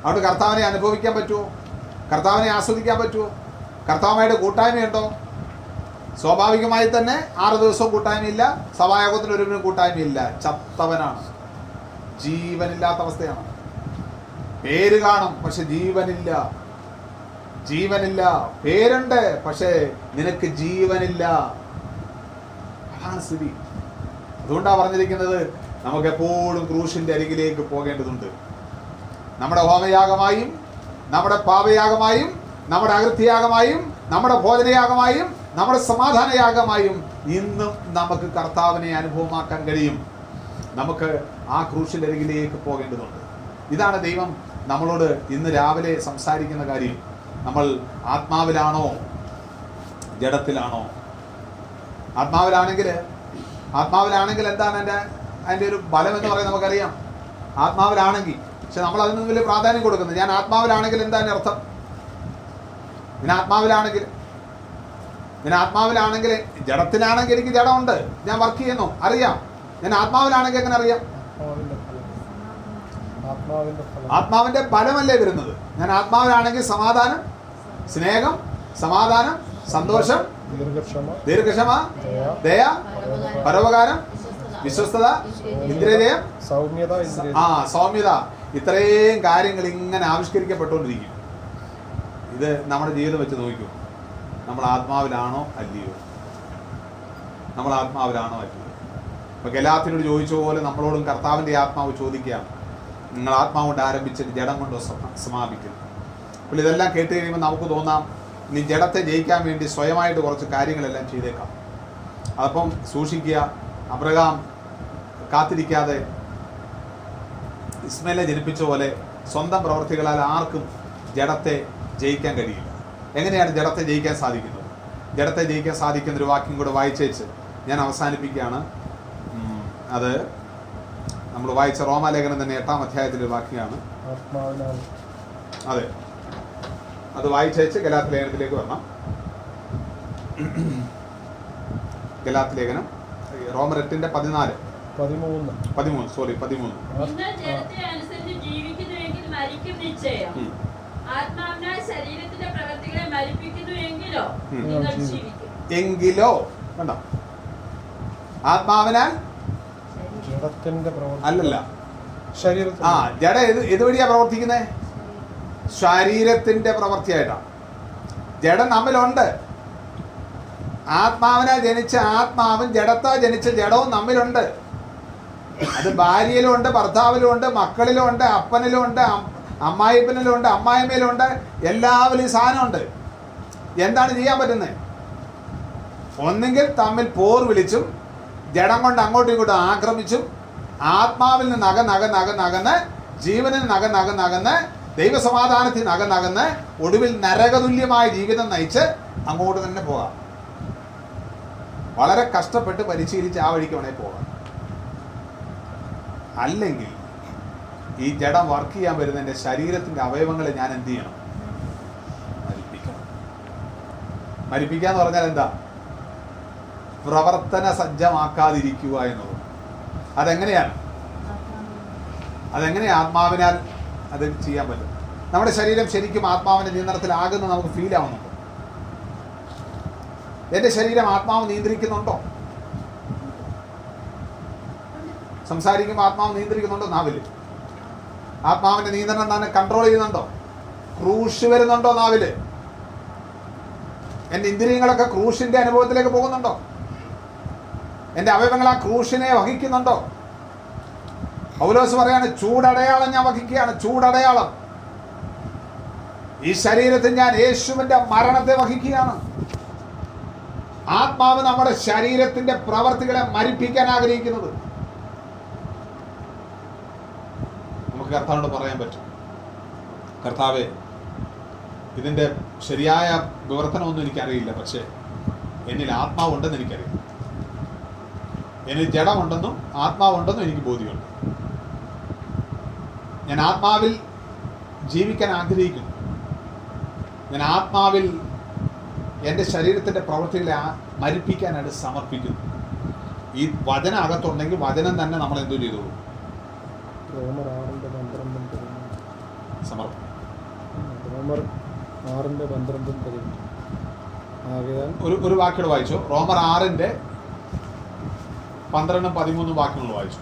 അവിടെ കർത്താവിനെ അനുഭവിക്കാൻ പറ്റുമോ? കർത്താവിനെ ആസ്വദിക്കാൻ പറ്റുമോ? കർത്താവുമായിട്ട് കൂട്ടായ്മയുണ്ടോ? സ്വാഭാവികമായി തന്നെ ആറ് ദിവസവും കൂട്ടായ്മയില്ല. സഭായോഗത്തിൽ ഒരു കൂട്ടായ്മയില്ല. ചത്തവനാണ്. ജീവനില്ലാത്ത അവസ്ഥയാണ്. പേര് കാണും പക്ഷെ ജീവനില്ല. ജീവനില്ല. പേരുണ്ട് പക്ഷേ നിനക്ക് ജീവനില്ല. അതാണ് സ്ഥിതി. അതുകൊണ്ടാണ് പറഞ്ഞിരിക്കുന്നത് നമുക്ക് എപ്പോഴും ക്രൂശിന്റെ അരികിലേക്ക് പോകേണ്ടതുണ്ട്. നമ്മുടെ ഹോമയാഗമായും നമ്മുടെ പാപയാഗമായും നമ്മുടെ അകൃത്യയാഗമായും നമ്മുടെ ഭോജനയാഗമായും നമ്മുടെ സമാധാനയാഗമായും ഇന്നും നമുക്ക് കർത്താവിനെ അനുഭവമാക്കാൻ കഴിയും. നമുക്ക് ആ ക്രൂശിലരികിലേക്ക് പോകേണ്ടതുണ്ട്. ഇതാണ് ദൈവം നമ്മളോട് ഇന്ന് രാവിലെ സംസാരിക്കുന്ന കാര്യം. നമ്മൾ ആത്മാവിലാണോ? ജഡത്തിലാണോ? ആത്മാവിലാണെങ്കിൽ ആത്മാവിലാണെങ്കിൽ എന്താണ് എന്റെ അതിന്റെ ഒരു ബലം എന്ന് പറയുന്നത് നമുക്കറിയാം. ആത്മാവിലാണെങ്കിൽ പക്ഷെ നമ്മൾ അതിന് വലിയ പ്രാധാന്യം കൊടുക്കുന്നത് ഞാൻ ആത്മാവിലാണെങ്കിൽ എന്താണ് അർത്ഥം? ഞാൻ ആത്മാവിലാണെങ്കിൽ ഞാൻ ആത്മാവിലാണെങ്കിൽ ജഡത്തിലാണെങ്കിൽ എനിക്ക് ജഡമുണ്ട്. ഞാൻ വർക്ക് ചെയ്യുന്നു. അറിയാം. ഞാൻ ആത്മാവിലാണെങ്കിൽ എങ്ങനെ അറിയാം? ആത്മാവിന്റെ ഫലം ആത്മാവിന്റെ ഫലം ആത്മാവിന്റെ ബലമല്ലേ വരുന്നത്. ഞാൻ ആത്മാവിലാണെങ്കിൽ സമാധാനം സ്നേഹം സമാധാനം സന്തോഷം ദീർഘക്ഷമ ദയ പരോപകാരം വിശ്വസ്തത ഇന്ദ്രിയജയം സൗമ്യത ആ സൗമ്യത. ഇത്രയും കാര്യങ്ങൾ ഇങ്ങനെ ആവിഷ്കരിക്കപ്പെട്ടുകൊണ്ടിരിക്കും. ഇത് നമ്മുടെ ജീവിതം വെച്ച് നോക്കൂ നമ്മൾ ആത്മാവിലാണോ അല്ലയോ? നമ്മൾ ആത്മാവിലാണോ അല്ലയോ? ഇപ്പൊ ഗലാത്തിനോട് ചോദിച്ച പോലെ നമ്മളോടും കർത്താവിന്റെ ആത്മാവ് ചോദിക്കുകയാണ് നിങ്ങൾ ആത്മാവ് കൊണ്ട് ആരംഭിച്ചിട്ട് ജഡം കൊണ്ടോ സമ- സമാപിക്കുന്നു അപ്പോൾ ഇതെല്ലാം കേട്ട് കഴിയുമ്പോൾ നമുക്ക് തോന്നാം ഇനി ജഡത്തെ ജയിക്കാൻ വേണ്ടി സ്വയമായിട്ട് കുറച്ച് കാര്യങ്ങളെല്ലാം ചെയ്തേക്കാം. അപ്പം സൂക്ഷിക്കുക അബ്രഹാം കാത്തിരിക്കാതെ ഇസ്മയിലെ ജനിപ്പിച്ച പോലെ സ്വന്തം പ്രവർത്തികളാൽ ആർക്കും ജഡത്തെ ജയിക്കാൻ കഴിയില്ല. എങ്ങനെയാണ് ജഡത്തെ ജയിക്കാൻ സാധിക്കുന്നത്? ജഡത്തെ ജയിക്കാൻ സാധിക്കുന്ന ഒരു വാക്യം കൂടെ വായിച്ചേച്ച് ഞാൻ അവസാനിപ്പിക്കുകയാണ്. അത് നമ്മൾ വായിച്ച റോമാലേഖനം തന്നെ എട്ടാം അധ്യായത്തിന്റെ വാക്യമാണ്. അതെ. അത് വായിച്ചേച്ച് ഗലാത്ത് ലേഖനത്തിലേക്ക് വരണം. ഗലാത്ത് ലേഖനം റോമർ എട്ടിന്റെ പതിനാല്. പതിമൂന്ന്. പതിമൂന്ന് സോറി പതിമൂന്ന്. ആത്മാവിനാൽ ശരീരത്തിന്റെ പ്രവൃത്തികളെ മരിപ്പിക്കുന്നു എങ്കിലോ നിങ്ങൾ ജീവിക്കും. എങ്കിലോ? വേണ്ട. ആത്മാവിനാൽ? അല്ലല്ല. ആ ജഡ ഏത് ഏതുവഴിയാ പ്രവർത്തിക്കുന്നത് ശരീരത്തിന്റെ പ്രവൃത്തിയായിട്ടാണ് ജഡം നമ്മിലുണ്ട്. ആത്മാവിനെ ജനിച്ച ആത്മാവും ജഡത്താ ജനിച്ച ജഡവും നമ്മിലുണ്ട്. അത് ഭാര്യയിലും ഉണ്ട് ഭർത്താവിലും ഉണ്ട് മക്കളിലും ഉണ്ട് അപ്പനിലും ഉണ്ട് അം- അമ്മായിമ്മയിലുണ്ട് എല്ലാവരും സാധനമുണ്ട്. എന്താണ് ചെയ്യാൻ പറ്റുന്നത് ഒന്നെങ്കിൽ തമ്മിൽ പോർ വിളിച്ചും ജഡം കൊണ്ട് അങ്ങോട്ടും ഇങ്ങോട്ടും ആക്രമിച്ചും ആത്മാവിൽ നിന്ന് നഗ നഗ നഗ നകന്ന് ജീവനിൽ നഗ നഗ നകന്ന് ദൈവസമാധാനത്തിൽ നഗ നകന്ന് ഒടുവിൽ നരകതുല്യമായ ജീവിതം നയിച്ച് അങ്ങോട്ട് തന്നെ പോകാം. വളരെ കഷ്ടപ്പെട്ട് പരിശീലിച്ച് ആ വഴിക്ക് വേണേൽ പോകാം. അല്ലെങ്കിൽ ഈ ജഡം വർക്ക് ചെയ്യാൻ വരുന്ന എന്റെ ശരീരത്തിന്റെ അവയവങ്ങളെ ഞാൻ എന്ത് ചെയ്യണം? മരിപ്പിക്കണം. മരിപ്പിക്കുക എന്ന് പറഞ്ഞാൽ എന്താ? പ്രവർത്തന സജ്ജമാക്കാതിരിക്കുക എന്നുള്ളത് അതെങ്ങനെയാണ്? അതെങ്ങനെ ആത്മാവിനാൽ അത് ചെയ്യാൻ പറ്റും? നമ്മുടെ ശരീരം ശരിക്കും ആത്മാവിന്റെ നിയന്ത്രണത്തിലാകുന്ന നമുക്ക് ഫീൽ ആവുന്നുണ്ട്? എന്റെ ശരീരം ആത്മാവ് നിയന്ത്രിക്കുന്നുണ്ടോ? സംസാരിക്കുമ്പോൾ ആത്മാവ് നിയന്ത്രിക്കുന്നുണ്ടോ? നാവിൽ ആത്മാവിന്റെ നിയന്ത്രണം തന്നെ കൺട്രോൾ ചെയ്യുന്നുണ്ടോ? ക്രൂശ് വരുന്നുണ്ടോ നാവിൽ? എന്റെ ഇന്ദ്രിയങ്ങളൊക്കെ ക്രൂശിന്റെ അനുഭവത്തിലേക്ക് പോകുന്നുണ്ടോ? എന്റെ അവയവങ്ങൾ ആ ക്രൂശിനെ വഹിക്കുന്നുണ്ടോ? പൗലോസ് പറയാണ് ചൂടടയാളം ഞാൻ വഹിക്കുകയാണ് ചൂടടയാളം. ഈ ശരീരത്തിൽ ഞാൻ യേശുവിന്റെ മരണത്തെ വഹിക്കുകയാണ്. ആത്മാവ് നമ്മുടെ ശരീരത്തിന്റെ പ്രവർത്തികളെ മരിപ്പിക്കാൻ ആഗ്രഹിക്കുന്നത്. കർത്താവിനോട് പറയാൻ പറ്റും. കർത്താവെ ഇതിന്റെ ശരിയായ വിവർത്തനമൊന്നും എനിക്കറിയില്ല പക്ഷേ എന്നിൽ ആത്മാവുണ്ടെന്ന് എനിക്കറിയാം. എന്നിൽ ജഡമുണ്ടെന്നും ആത്മാവുണ്ടെന്നും എനിക്ക് ബോധ്യമുണ്ട്. ഞാൻ ആത്മാവിൽ ജീവിക്കാൻ ആഗ്രഹിക്കുന്നു. ഞാൻ ആത്മാവിൽ എന്റെ ശരീരത്തിന്റെ പ്രവൃത്തികളെ മരിപ്പിക്കാനായിട്ട് സമർപ്പിക്കുന്നു. ഈ വചനം അകത്തുണ്ടെങ്കിൽ വചനം തന്നെ നമ്മൾ എന്തു ചെയ്തോളൂ റോമർ ആറിന്റെ പന്ത്രണ്ടും പതിമൂന്നും സമർപ്പിക്കും റോമർ ആറിന്റെ പന്ത്രണ്ടും പതിമൂന്നും ആകയാൽ ഒരു ഒരു വാക്കുകൾ വായിച്ചു. റോമർ ആറിന്റെ പന്ത്രണ്ടും പതിമൂന്നും വാക്കുകൾ വായിച്ചു.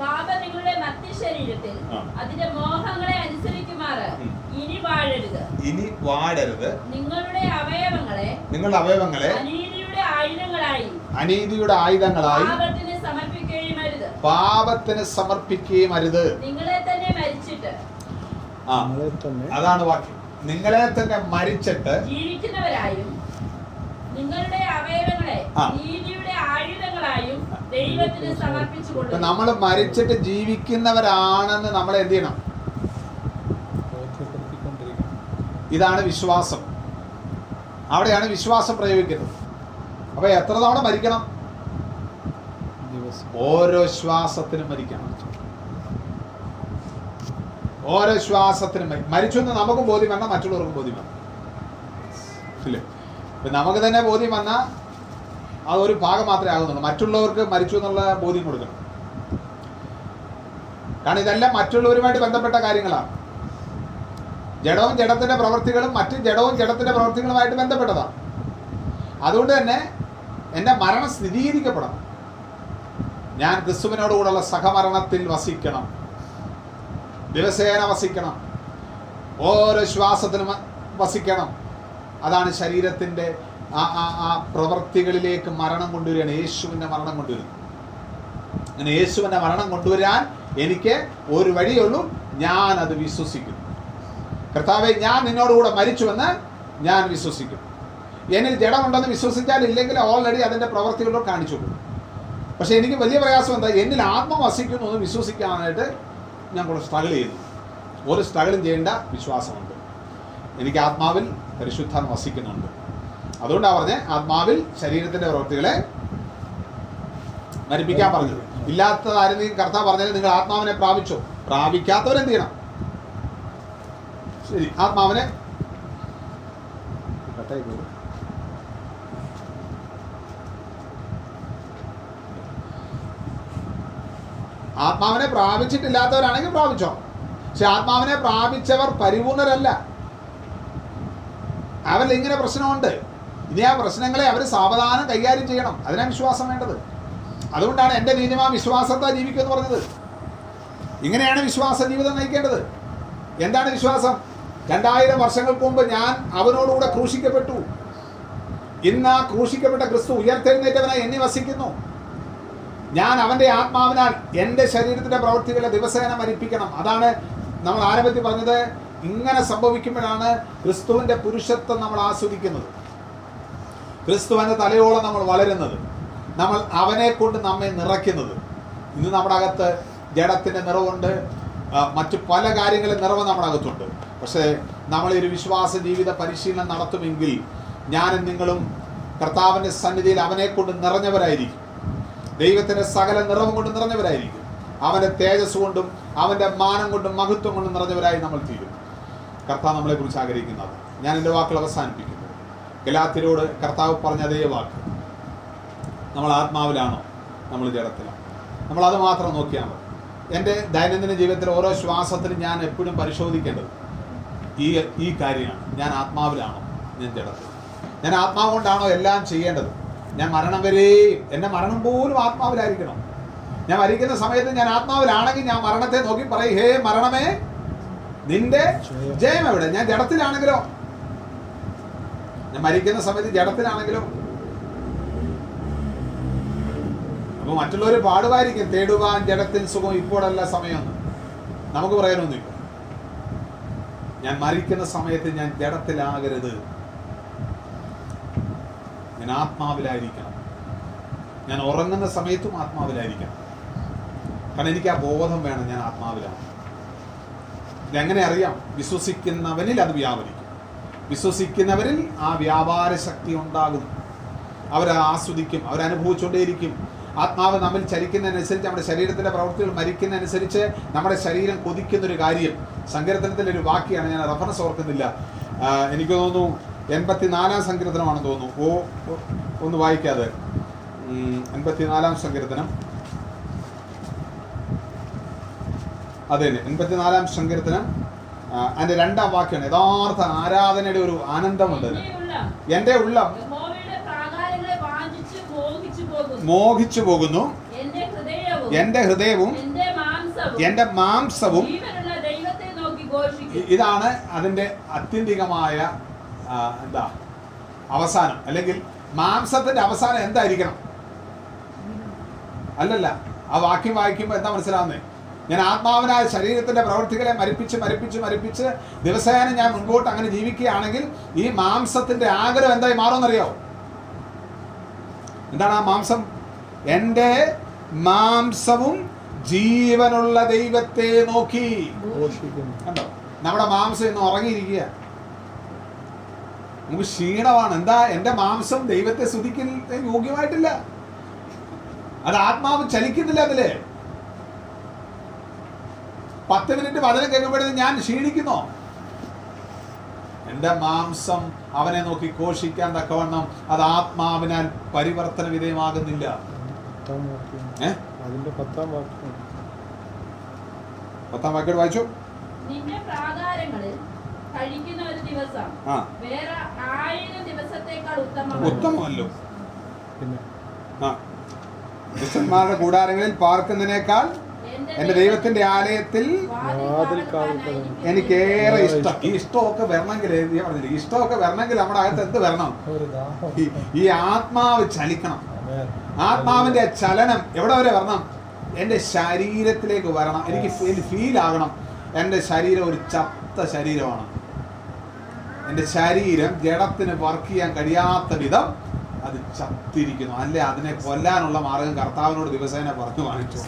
പാപം നിങ്ങളുടെ. അതിന്റെ മോഹങ്ങളെ അനുസരിക്കുമാറ്. ഇനി വാഴരുത്. ഇനി വാടരുത് നിങ്ങളുടെ അവയവങ്ങളെ നിങ്ങളുടെ അവയവങ്ങളെ അനീതിയുടെ ആയുധങ്ങളായി. അനീതിയുടെ ആയുധങ്ങളായി പാപത്തിന് സമർപ്പിക്കുകയും അരുത്. പാപത്തിന് സമർപ്പിക്കുകയും അരുത്. നിങ്ങളെ തന്നെ മരിച്ചിട്ട് ആ നമ്മളെ തന്നെ അതാണ് വാക്യം. നിങ്ങളെ തന്നെ മരിച്ചിട്ട് ജീവിക്കുന്നവരായും നിങ്ങളുടെ അവയവങ്ങളെ. നീതിയുടെ ആയുധങ്ങളായും ദൈവത്തിന് സമർപ്പിച്ചുകൊണ്ട് നമ്മൾ മരിച്ചിട്ട് ജീവിക്കുന്നവരാണെന്ന് നമ്മൾ എന്ത് ചെയ്യണം? ഇതാണ് വിശ്വാസം. അവിടെയാണ് വിശ്വാസം പ്രയോഗിക്കുന്നത്. അപ്പൊ എത്ര തവണ മരിക്കണം? ദിവസം. ഓരോ ശ്വാസത്തിനും മരിക്കണം. ഓരോ ശ്വാസത്തിനും മരിച്ചു എന്ന് നമുക്കും ബോധ്യം വന്നാൽ മറ്റുള്ളവർക്കും ബോധ്യം വന്നു. ഇല്ലേ? ഇപ്പൊ നമുക്ക് തന്നെ ബോധ്യം വന്നാൽ ഒരു ഭാഗം മാത്രമേ ആകുന്നുള്ളൂ. മറ്റുള്ളവർക്ക് മരിച്ചു എന്നുള്ള ബോധ്യം കൊടുക്കണം. കാരണം ഇതെല്ലാം മറ്റുള്ളവരുമായിട്ട് ബന്ധപ്പെട്ട കാര്യങ്ങളാണ്. ജഡവും ജഡത്തിന്റെ പ്രവൃത്തികളും മറ്റ് ജഡവും ജഡത്തിന്റെ പ്രവൃത്തികളുമായിട്ട് ബന്ധപ്പെട്ടതാണ്. അതുകൊണ്ട് തന്നെ എന്റെ മരണം സ്ഥിരീകരിക്കപ്പെടണം ഞാൻ ക്രിസ്തുവിനോടുകൂടെയുള്ള സഹമരണത്തിൽ വസിക്കണം. ദിവസേന വസിക്കണം. ഓരോ ശ്വാസത്തിനും വസിക്കണം. അതാണ് ശരീരത്തിന്റെ ആ ആ പ്രവൃത്തികളിലേക്ക് മരണം കൊണ്ടുവരികയാണ്. യേശുവിന്റെ മരണം കൊണ്ടുവരുന്നത്. അങ്ങനെ യേശുവിന്റെ മരണം കൊണ്ടുവരാൻ എനിക്ക് ഒരു വഴിയുള്ളൂ ഞാൻ അത് വിശ്വസിക്കുന്നു. കർത്താവെ ഞാൻ നിന്നോടുകൂടെ മരിച്ചുവെന്ന് ഞാൻ വിശ്വസിക്കും എന്നിൽ ജഡമുണ്ടെന്ന് വിശ്വസിച്ചാൽ ഇല്ലെങ്കിൽ ഓൾറെഡി അതിന്റെ പ്രവർത്തികളോട് കാണിച്ചു കൊടുക്കും. പക്ഷേ എനിക്ക് വലിയ പ്രയാസം എന്താ? എന്നിൽ ആത്മ വസിക്കുന്നു എന്ന് വിശ്വസിക്കാനായിട്ട് ഞാൻ കുറച്ച് സ്ട്രഗിൾ ചെയ്യുന്നു. ഒരു സ്ട്രഗിളും ചെയ്യേണ്ട വിശ്വാസമുണ്ട്. എനിക്ക് ആത്മാവിൽ പരിശുദ്ധ വസിക്കുന്നുണ്ട്. അതുകൊണ്ടാണ് പറഞ്ഞത് ആത്മാവിൽ ശരീരത്തിന്റെ പ്രവൃത്തികളെ മരിപ്പിക്കാൻ പറഞ്ഞത്. ഇല്ലാത്ത ആരും കർത്താവ് പറഞ്ഞാൽ നിങ്ങൾ ആത്മാവിനെ പ്രാപിച്ചു? പ്രാപിക്കാത്തവരെന്ത് ചെയ്യണം? ശരി ആത്മാവിനെ കട്ടായി പോയി. ആത്മാവിനെ പ്രാപിച്ചിട്ടില്ലാത്തവരാണെങ്കിൽ പ്രാപിച്ചോ. പക്ഷെ ആത്മാവിനെ പ്രാപിച്ചവർ പരിപൂർണരല്ല. അവരിൽ ഇങ്ങനെ പ്രശ്നമുണ്ട്. ഇനി ആ പ്രശ്നങ്ങളെ അവർ സാവധാനം കൈകാര്യം ചെയ്യണം. അതിനാണ് വിശ്വാസം വേണ്ടത്. അതുകൊണ്ടാണ് എന്റെ നീതിമാ വിശ്വാസത്താ ജീവിക്കുമെന്ന് പറഞ്ഞത്. ഇങ്ങനെയാണ് വിശ്വാസ ജീവിതം നയിക്കേണ്ടത്. എന്താണ് വിശ്വാസം? രണ്ടായിരം വർഷങ്ങൾക്ക് മുമ്പ് ഞാൻ അവനോടുകൂടെ ക്രൂശിക്കപ്പെട്ടു. ഇന്ന് ആ ക്രൂശിക്കപ്പെട്ട ക്രിസ്തു ഉയർത്തെഴുന്നേറ്റവനായി എന്നെ വസിക്കുന്നു. ഞാൻ അവന്റെ ആത്മാവിനാൽ എന്റെ ശരീരത്തിന്റെ പ്രവൃത്തികളെ ദിവസേന മരിപ്പിക്കണം. അതാണ് നമ്മൾ ആരംഭത്തിൽ പറഞ്ഞത്. ഇങ്ങനെ സംഭവിക്കുമ്പോഴാണ് ക്രിസ്തുവിന്റെ പുരുഷത്വം നമ്മൾ ആസ്വദിക്കുന്നത്. ക്രിസ്തുവിന്റെ തലയോളം നമ്മൾ വളരുന്നത്. നമ്മൾ അവനെ കൊണ്ട് നമ്മെ നിറയ്ക്കുന്നത്. ഇന്ന് നമ്മുടെ അകത്ത് ജഡത്തിന്റെ നിറവുണ്ട്. മറ്റ് പല കാര്യങ്ങളും നിറവ് നമ്മുടെ അകത്തുണ്ട്. പക്ഷേ നമ്മൾ ഒരു വിശ്വാസ ജീവിത പരിശീലനം നടത്തുമെങ്കിൽ ഞാനും നിങ്ങളും കർത്താവിന്റെ സന്നിധിയിൽ അവനെ കൊണ്ട് നിറഞ്ഞവരായിരിക്കും. ദൈവത്തിന്റെ സകല നിറവും കൊണ്ട് നിറഞ്ഞവരായിരിക്കും. അവന്റെ തേജസ് കൊണ്ടും അവന്റെ മാനം കൊണ്ടും മഹത്വം കൊണ്ടും നിറഞ്ഞവരായി നമ്മൾ തീരും. കർത്താവ് നമ്മളെക്കുറിച്ച് ആഗ്രഹിക്കുന്നത് ഞാൻ എന്റെ വാക്കുകൾ അവസാനിപ്പിക്കുന്നു. ഗലാത്തിരോട് കർത്താവ് പറഞ്ഞ അതേ വാക്ക്. നമ്മൾ ആത്മാവിലാണോ? നമ്മൾ ജഡത്തിലാണ്? നമ്മൾ അത് മാത്രം നോക്കിയാൽ മതി. എന്റെ ദൈനംദിന ജീവിതത്തിൽ ഓരോ ശ്വാസത്തിലും ഞാൻ എപ്പോഴും പരിശോധിക്കേണ്ടത് ഈ ഈ കാര്യമാണ്. ഞാൻ ആത്മാവിലാണോ? ഞാൻ ജഡത്തിൽ ഞാൻ ആത്മാവ് കൊണ്ടാണോ എല്ലാം ചെയ്യേണ്ടത്? ഞാൻ മരണം വരെയും എന്റെ മരണം പോലും ആത്മാവിലായിരിക്കണം. ഞാൻ മരിക്കുന്ന സമയത്ത് ഞാൻ ആത്മാവിലാണെങ്കിൽ ഞാൻ മരണത്തെ നോക്കി പറയും ഹേ മരണമേ നിന്റെ ജയം എവിടെ? ഞാൻ ജഡത്തിലാണെങ്കിലോ? ഞാൻ മരിക്കുന്ന സമയത്ത് ജഡത്തിലാണെങ്കിലോ? അപ്പൊ മറ്റുള്ളവർ പാടുമായിരിക്കും തേടുവാൻ ജഡത്തിൽ സുഖം ഇപ്പോഴല്ല സമയമൊന്നും നമുക്ക് പറയാനൊന്നുമില്ല. ഞാൻ മരിക്കുന്ന സമയത്ത് ഞാൻ ജഡത്തിലാകരുത്. ഞാൻ ആത്മാവിലായിരിക്കണം. ഞാൻ ഉറങ്ങുന്ന സമയത്തും ആത്മാവിലായിരിക്കണം. കാരണം എനിക്ക് ആ ബോധം വേണം ഞാൻ ആത്മാവിലാണ്. ഇതെങ്ങനെ അറിയാം? വിശ്വസിക്കുന്നവനിൽ അത് വ്യാപരിക്കും. വിശ്വസിക്കുന്നവരിൽ ആ വ്യാപാര ശക്തി ഉണ്ടാകും. അവർ ആസ്വദിക്കും അവരനുഭവിച്ചുകൊണ്ടേയിരിക്കും ആത്മാവ് നമ്മിൽ ചലിക്കുന്നതനുസരിച്ച് നമ്മുടെ ശരീരത്തിന്റെ പ്രവൃത്തികൾ മരിക്കുന്നതനുസരിച്ച് നമ്മുടെ ശരീരം കൊതിക്കുന്നൊരു കാര്യം. ഒരു വാക്യാണ് ഞാൻ റെഫറൻസ് ഓർക്കുന്നില്ല. എനിക്ക് തോന്നുന്നു എൺപത്തിനാലാം സങ്കീർത്തനമാണെന്ന് തോന്നുന്നു. ഓ ഒന്ന് വായിക്കാതെ. എൺപത്തി എൺപത്തിനാലാം സങ്കീർത്തനം. അതെ തന്നെ എൺപത്തിനാലാം സങ്കീർത്തനം. അതിന്റെ രണ്ടാം വാക്യാണ്. യഥാർത്ഥ ആരാധനയുടെ ഒരു ആനന്ദമുണ്ട് എന്റെ ഉള്ള എന്റെ മോഹിച്ചു പോകുന്നു. എന്റെ ഹൃദയവും എന്റെ ഹൃദയവും എന്റെ മാംസവും എന്റെ ഇതാണ് അതിന്റെ അത്യന്തികമായ എന്താ? അവസാനം. അല്ലെങ്കിൽ മാംസത്തിന്റെ അവസാനം എന്തായിരിക്കണം? അല്ലല്ല. ആ വാക്യം വായിക്കുമ്പോൾ എന്താ മനസ്സിലാവുന്നത് ഞാൻ ആത്മാവിനാൽ ശരീരത്തിന്റെ പ്രവൃത്തികളെ മരിപ്പിച്ച് മരിപ്പിച്ച് മരിപ്പിച്ച് ദിവസേന ഞാൻ മുൻപോട്ട് അങ്ങനെ ജീവിക്കുകയാണെങ്കിൽ ഈ മാംസത്തിന്റെ ആഗ്രഹം എന്തായി മാറുമെന്നറിയോ എന്താണ് ആ മാംസം? എന്റെ മാംസവും ജീവനുള്ള ദൈവത്തെ നോക്കി. കണ്ടോ? നമ്മുടെ മാംസം ഇന്ന് ഉറങ്ങിയിരിക്കുക നമുക്ക് ക്ഷീണമാണ്. എന്താ എന്റെ മാംസം ദൈവത്തെ സ്തുതിക്കുന്ന യോഗ്യമായിട്ടില്ല. അത് ആത്മാവ് ചലിക്കുന്നില്ല അതിൽ. പത്ത് മിനിറ്റ് വചനം കേൾക്കുമ്പോഴേ ഞാൻ ക്ഷീണിക്കുന്നോ. എന്റെ മാംസം അവനെ നോക്കി ഘോഷിക്കാൻ തക്കവണ്ണം അത് ആത്മാവിനാൽ പരിവർത്തന വിധേയമാകുന്നില്ല. പത്താം വാക്യം. ഏ? അതിന്റെ പത്താം വാക്യം. പത്താം വാക്യം വായിച്ചു? നിന്റെ പ്രാകാരങ്ങളിൽ കഴിക്കുന്ന ഒരു ദിവസം. ആ. വേറെ ആയിരം ദിവസത്തേക്കാൾ ഉത്തമമല്ലോ. പിന്നെ? ആ. ക്രിസ്ത്യന്മാരുടെ കൂടാരങ്ങളിൽ പാർക്കുന്നതിനേക്കാൾ എന്റെ ദൈവത്തിന്റെ ആലയത്തിൽ. എനിക്കേറെ ഇഷ്ടം. ഈ ഇഷ്ടമൊക്കെ വരണമെങ്കിൽ ഞാൻ പറഞ്ഞില്ലേ? ഇഷ്ടമൊക്കെ വരണമെങ്കിൽ നമ്മുടെ അകത്ത് എന്ത് വരണം? ഈ- ആത്മാവ് ചലിക്കണം. ആത്മാവിന്റെ ചലനം എവിടെ വരെ വരണം? എന്റെ ശരീരത്തിലേക്ക് വരണം. എനിക്ക് ഫീൽ ആകണം. എന്റെ ശരീരം ഒരു ചത്ത ശരീരമാണ്. എന്റെ ശരീരം ജഡത്തിന് വർക്ക് ചെയ്യാൻ കഴിയാത്ത വിധം അത് ചത്തിരിക്കുന്നു. അല്ലെ? അതിനെ കൊല്ലാനുള്ള മാർഗം കർത്താവിനോട് ദിവസേന പറഞ്ഞു കാണിച്ചു.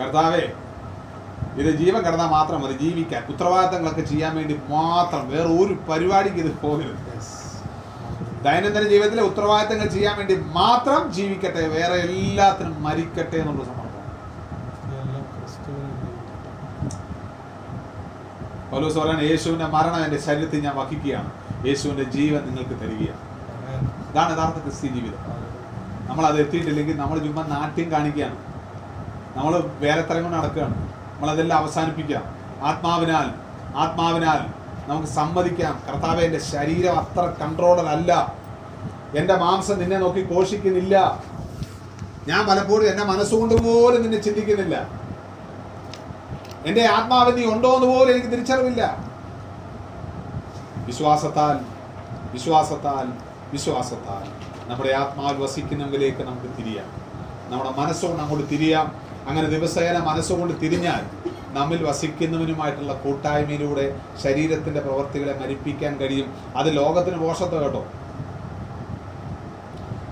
കർത്താവേ ഇത് ജീവൻ കിടന്നാൽ മാത്രം മതി. ജീവിക്കാൻ ഉത്തരവാദിത്തങ്ങളൊക്കെ ചെയ്യാൻ വേണ്ടി മാത്രം വേറെ ഒരു പരിപാടിക്ക് ഇത് പോകരുത്. ദൈനംദിന ജീവിതത്തിലെ ഉത്തരവാദിത്തങ്ങൾ ചെയ്യാൻ വേണ്ടി മാത്രം ജീവിക്കട്ടെ. വേറെ എല്ലാത്തിനും മരിക്കട്ടെ എന്നുള്ള സമർപ്പണം ഇതെല്ലാം ക്രിസ്തുവിന് ജീവിക്കട്ടെ. പൗലോസ് പറയാൻ യേശുവിന്റെ മരണം എന്റെ ശരീരത്തിൽ ഞാൻ വഹിക്കുകയാണ്. യേശുവിന്റെ ജീവൻ നിങ്ങൾക്ക് തരികയാണ്. ഇതാണ് യഥാർത്ഥ ക്രിസ്ത്യൻ ജീവിതം. നമ്മൾ അത് എത്തിയിട്ടില്ലെങ്കിൽ നമ്മൾ ചുമ്മാ നാട്യം കാണിക്കുകയാണ്. നമ്മൾ വേലത്തരം കൊണ്ട് നടക്കുകയാണ്. നമ്മൾ അതെല്ലാം അവസാനിപ്പിക്കാം ആത്മാവിനാൽ ആത്മാവിനാൽ നമുക്ക് സമ്മതിക്കാം. കർത്താവ് എന്റെ ശരീരം അത്ര കൺട്രോളല്ല എന്റെ മാംസം നിന്നെ നോക്കി ഘോഷിക്കുന്നില്ല ഞാൻ പലപ്പോഴും എന്റെ മനസ്സുകൊണ്ട് പോലും നിന്നെ ചിന്തിക്കുന്നില്ല. എന്റെ ആത്മാവ് നീ ഉണ്ടോ എന്ന് പോലും എനിക്ക് തിരിച്ചറിവില്ല. വിശ്വാസത്താൽ വിശ്വാസത്താൽ വിശ്വാസത്താൽ നമ്മുടെ ആത്മാവിൽ വസിക്കുന്നവരിലേക്ക് നമുക്ക് തിരിയാം. നമ്മുടെ മനസ്സുകൊണ്ട് അങ്ങോട്ട് തിരിയാം. അങ്ങനെ ദിവസേന മനസ്സുകൊണ്ട് തിരിഞ്ഞാൽ നമ്മിൽ വസിക്കുന്നവനുമായിട്ടുള്ള കൂട്ടായ്മയിലൂടെ ശരീരത്തിന്റെ പ്രവർത്തികളെ മരിപ്പിക്കാൻ കഴിയും. അത് ലോകത്തിന് പോഷത്ത് കേട്ടോ?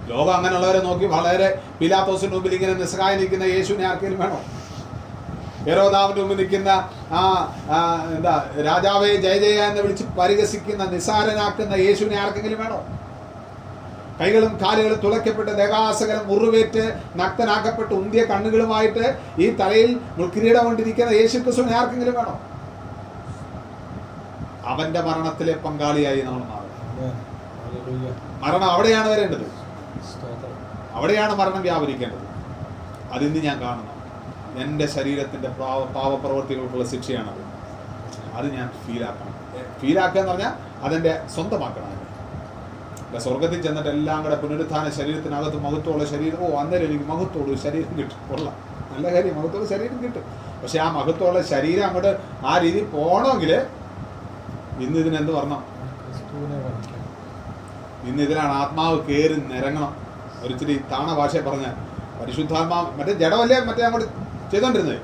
ലോകം അങ്ങനെയുള്ളവരെ നോക്കി വളരെ പിലാത്തോസിന്റെ മുമ്പിൽ ഇങ്ങനെ നിസ്സഹായം നിൽക്കുന്ന യേശുവിനെ ആർക്കെങ്കിലും വേണോ? ഹെരോദാവിന്റെ മുമ്പിൽ നിൽക്കുന്ന ആ എന്താ രാജാവെ ജയ ജയ എന്ന് വിളിച്ച് പരിഹസിക്കുന്ന നിസാരനാക്കുന്ന യേശുവിനെ ആർക്കെങ്കിലും വേണോ? കൈകളും കാലുകളും തുളയ്ക്കപ്പെട്ട് ദേഹാസകലം മുറിവേറ്റ് നക്തനാക്കപ്പെട്ട് ഉന്തിയ കണ്ണുകളുമായിട്ട് ഈ തലയിൽ മുൾക്കിരീടം കൊണ്ടിരിക്കുന്ന യേശു ക്രിസ്തുവിനെ ആർക്കെങ്കിലും വേണോ? അവന്റെ മരണത്തിലെ പങ്കാളിയായി നമ്മൾ മാറും. ആമേൻ. ഹല്ലേലൂയ. മരണം അവിടെയാണ് വരേണ്ടത്. അവിടെയാണ് മരണം വ്യാപരിക്കേണ്ടത്. അതിന് ഞാൻ കാണുന്നു. എന്റെ ശരീരത്തിന്റെ പാവ പാവപ്രവർത്തികൾക്കുള്ള ശിക്ഷയാണത്. അത് ഞാൻ ഫീലാക്കണം ഫീലാക്കുക എന്ന് പറഞ്ഞാൽ അതെന്റെ സ്വന്തമാക്കണം എന്റെ സ്വർഗത്തിൽ ചെന്നിട്ട് എല്ലാം കൂടെ പുനരുത്ഥാന ശരീരത്തിനകത്ത് മഹത്വമുള്ള ശരീരമോ അന്നേരം എനിക്ക് മഹത്വമുള്ള ശരീരം കിട്ടും. കൊള്ളാം. നല്ല കാര്യം മഹത്വമുള്ള ശരീരം കിട്ടും. പക്ഷെ ആ മഹത്വമുള്ള ശരീരം അങ്ങോട്ട് ആ രീതി പോകണമെങ്കിൽ ഇന്ന് ഇതിനെന്ത് പറഞ്ഞു ഇന്ന് ഇതിലാണ് ആത്മാവ് കയറി നിരങ്ങണം. ഒരിച്ചിരി താണ ഭാഷയെ പറഞ്ഞാൽ പരിശുദ്ധാത്മാവ് മറ്റേ ജഡമല്ലേ? മറ്റേ അങ്ങോട്ട് ചെയ്തോണ്ടിരുന്നത്.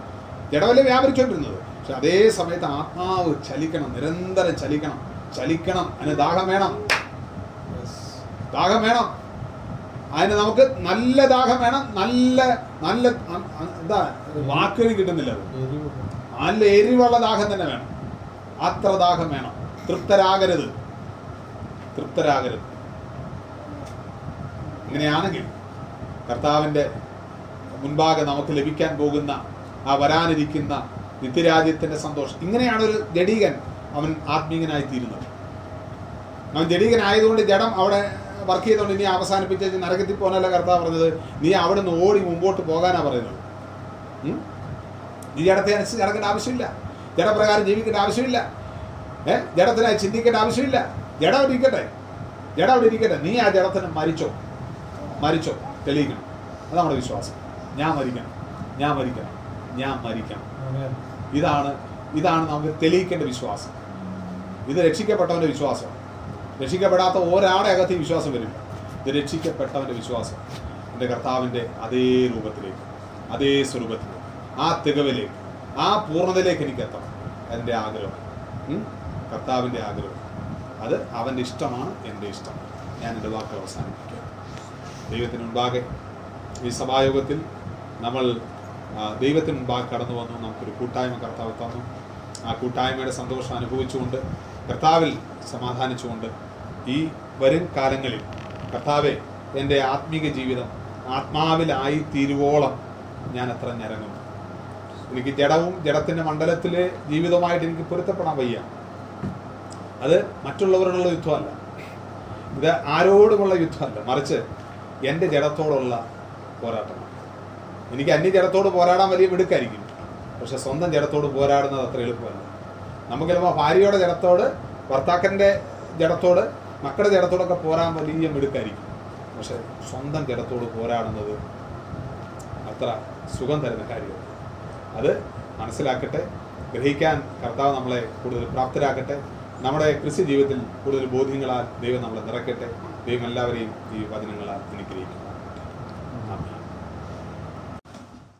ജഡമല്ലേ വ്യാപരിച്ചുകൊണ്ടിരുന്നത് പക്ഷെ അതേ സമയത്ത് ആത്മാവ് ചലിക്കണം നിരന്തരം ചലിക്കണം. ചലിക്കണം. അതിന് ദാഹം വേണം. ദാഹം വേണം. അതിന് നമുക്ക് നല്ല ദാഹം വേണം. നല്ല നല്ല എന്താ വാക്കുകൾ കിട്ടുന്നില്ല നല്ല എരിവുള്ള ദാഹം തന്നെ വേണം. അത്ര ദാഹം വേണം. തൃപ്തരാകരുത്. തൃപ്തരാകരുത്. ഇങ്ങനെയാണെങ്കിൽ കർത്താവിന്റെ മുൻപാകെ നമുക്ക് ലഭിക്കാൻ പോകുന്ന ആ വരാനിരിക്കുന്ന നിത്യരാജ്യത്തിന്റെ സന്തോഷം. ഇങ്ങനെയാണ് ഒരു ജഡീകൻ അവൻ ആത്മീയനായി തീരുന്നത് അവൻ ജഡീകനായതുകൊണ്ട് ജഡം അവിടെ വർക്ക് ചെയ്തുകൊണ്ട് ഇനി അവസാനിപ്പിച്ച് നരകത്തിൽ പോകാനല്ല കർത്താവ് പറഞ്ഞത് നീ അവിടെ നിന്ന് ഓടി മുമ്പോട്ട് പോകാനാണ് പറയുന്നത്. നീ ജഡത്തെ അനുസരിച്ച് നടക്കേണ്ട ആവശ്യമില്ല. ജഡപ്രകാരം ജീവിക്കേണ്ട ആവശ്യമില്ല. ഏ? ജഡത്തിനായി ചിന്തിക്കേണ്ട ആവശ്യമില്ല. ജഡം അവിടെ ഇരിക്കട്ടെ. ജഡം അവിടെ ഇരിക്കട്ടെ. നീ ആ ജഡത്തിന് മരിച്ചോ? മരിച്ചോ? തെളിയിക്കണം. അത് നമ്മുടെ വിശ്വാസം. ഞാൻ മരിക്കണം ഞാൻ മരിക്കണം ഞാൻ മരിക്കണം ഇതാണ് ഇതാണ് നമുക്ക് തെളിയിക്കേണ്ട വിശ്വാസം. ഇത് രക്ഷിക്കപ്പെട്ടവന്റെ വിശ്വാസം. രക്ഷിക്കപ്പെടാത്ത ഒരാളെ അകത്ത് ഈ വിശ്വാസം വരില്ല. ഇത് രക്ഷിക്കപ്പെട്ടവന്റെ വിശ്വാസം. എന്റെ കർത്താവിന്റെ അതേ രൂപത്തിലേക്ക് അതേ സ്വരൂപത്തിലേക്ക് ആ തികവിലേക്ക് ആ പൂർണതയിലേക്ക് എനിക്ക് എത്തണം എന്റെ ആഗ്രഹം? കർത്താവിന്റെ ആഗ്രഹം. അത് അവന്റെ ഇഷ്ടമാണ് എന്റെ ഇഷ്ടം. ഞാൻ എന്റെ വാക്ക് അവസാനിപ്പിക്കുക ദൈവത്തിന് മുൻപാകെ ഈ സഭായോഗത്തിൽ നമ്മൾ ദൈവത്തിന് മുമ്പാകെ കടന്നു വന്നു നമുക്കൊരു കൂട്ടായ്മ കർത്താവ് തന്നു. ആ കൂട്ടായ്മയുടെ സന്തോഷം അനുഭവിച്ചുകൊണ്ട് കർത്താവിൽ സമാധാനിച്ചുകൊണ്ട് ഈ വരും കാലങ്ങളിൽ കർത്താവെ എന്റെ ആത്മീക ജീവിതം ആത്മാവിലായി തീരുവോളം ഞാൻ അത്ര ഞരങ്ങുന്നു. എനിക്ക് ജഡവും ജഡത്തിന്റെ മണ്ഡലത്തിലെ ജീവിതവുമായിട്ട് എനിക്ക് പൊരുത്തപ്പെടാൻ വയ്യ. അത് മറ്റുള്ളവരോടുള്ള യുദ്ധമല്ല. ഇത് ആരോടുമുള്ള യുദ്ധമല്ല. മറിച്ച് എന്റെ ജഡത്തോടുള്ള പോരാട്ടമാണ് എനിക്ക് അന്യ ജഡത്തോട് പോരാടാൻ വലിയ മിടുക്കായിരിക്കും. പക്ഷെ സ്വന്തം ജടത്തോട് പോരാടുന്നത് അത്ര എളുപ്പമല്ല. നമുക്ക് ചിലപ്പോൾ ഭാര്യയുടെ ജടത്തോട് ഭർത്താക്കന്റെ ജടത്തോട് മക്കളുടെ ജടത്തോടൊക്കെ പോരാൻ വലിയ മിടുക്കായിരിക്കും. പക്ഷെ സ്വന്തം ജടത്തോട് പോരാടുന്നത് അത്ര സുഖം തരുന്ന കാര്യമല്ല. അത് മനസ്സിലാക്കട്ടെ ഗ്രഹിക്കാൻ കർത്താവ് നമ്മളെ കൂടുതൽ പ്രാപ്തരാക്കട്ടെ. നമ്മുടെ കൃഷി ജീവിതത്തിൽ കൂടുതൽ ബോധ്യങ്ങളാൽ ദൈവം നമ്മളെ നിറയ്ക്കട്ടെ. ദൈവം എല്ലാവരെയും ഈ വചനങ്ങളാൽ അനുഗ്രഹിക്കും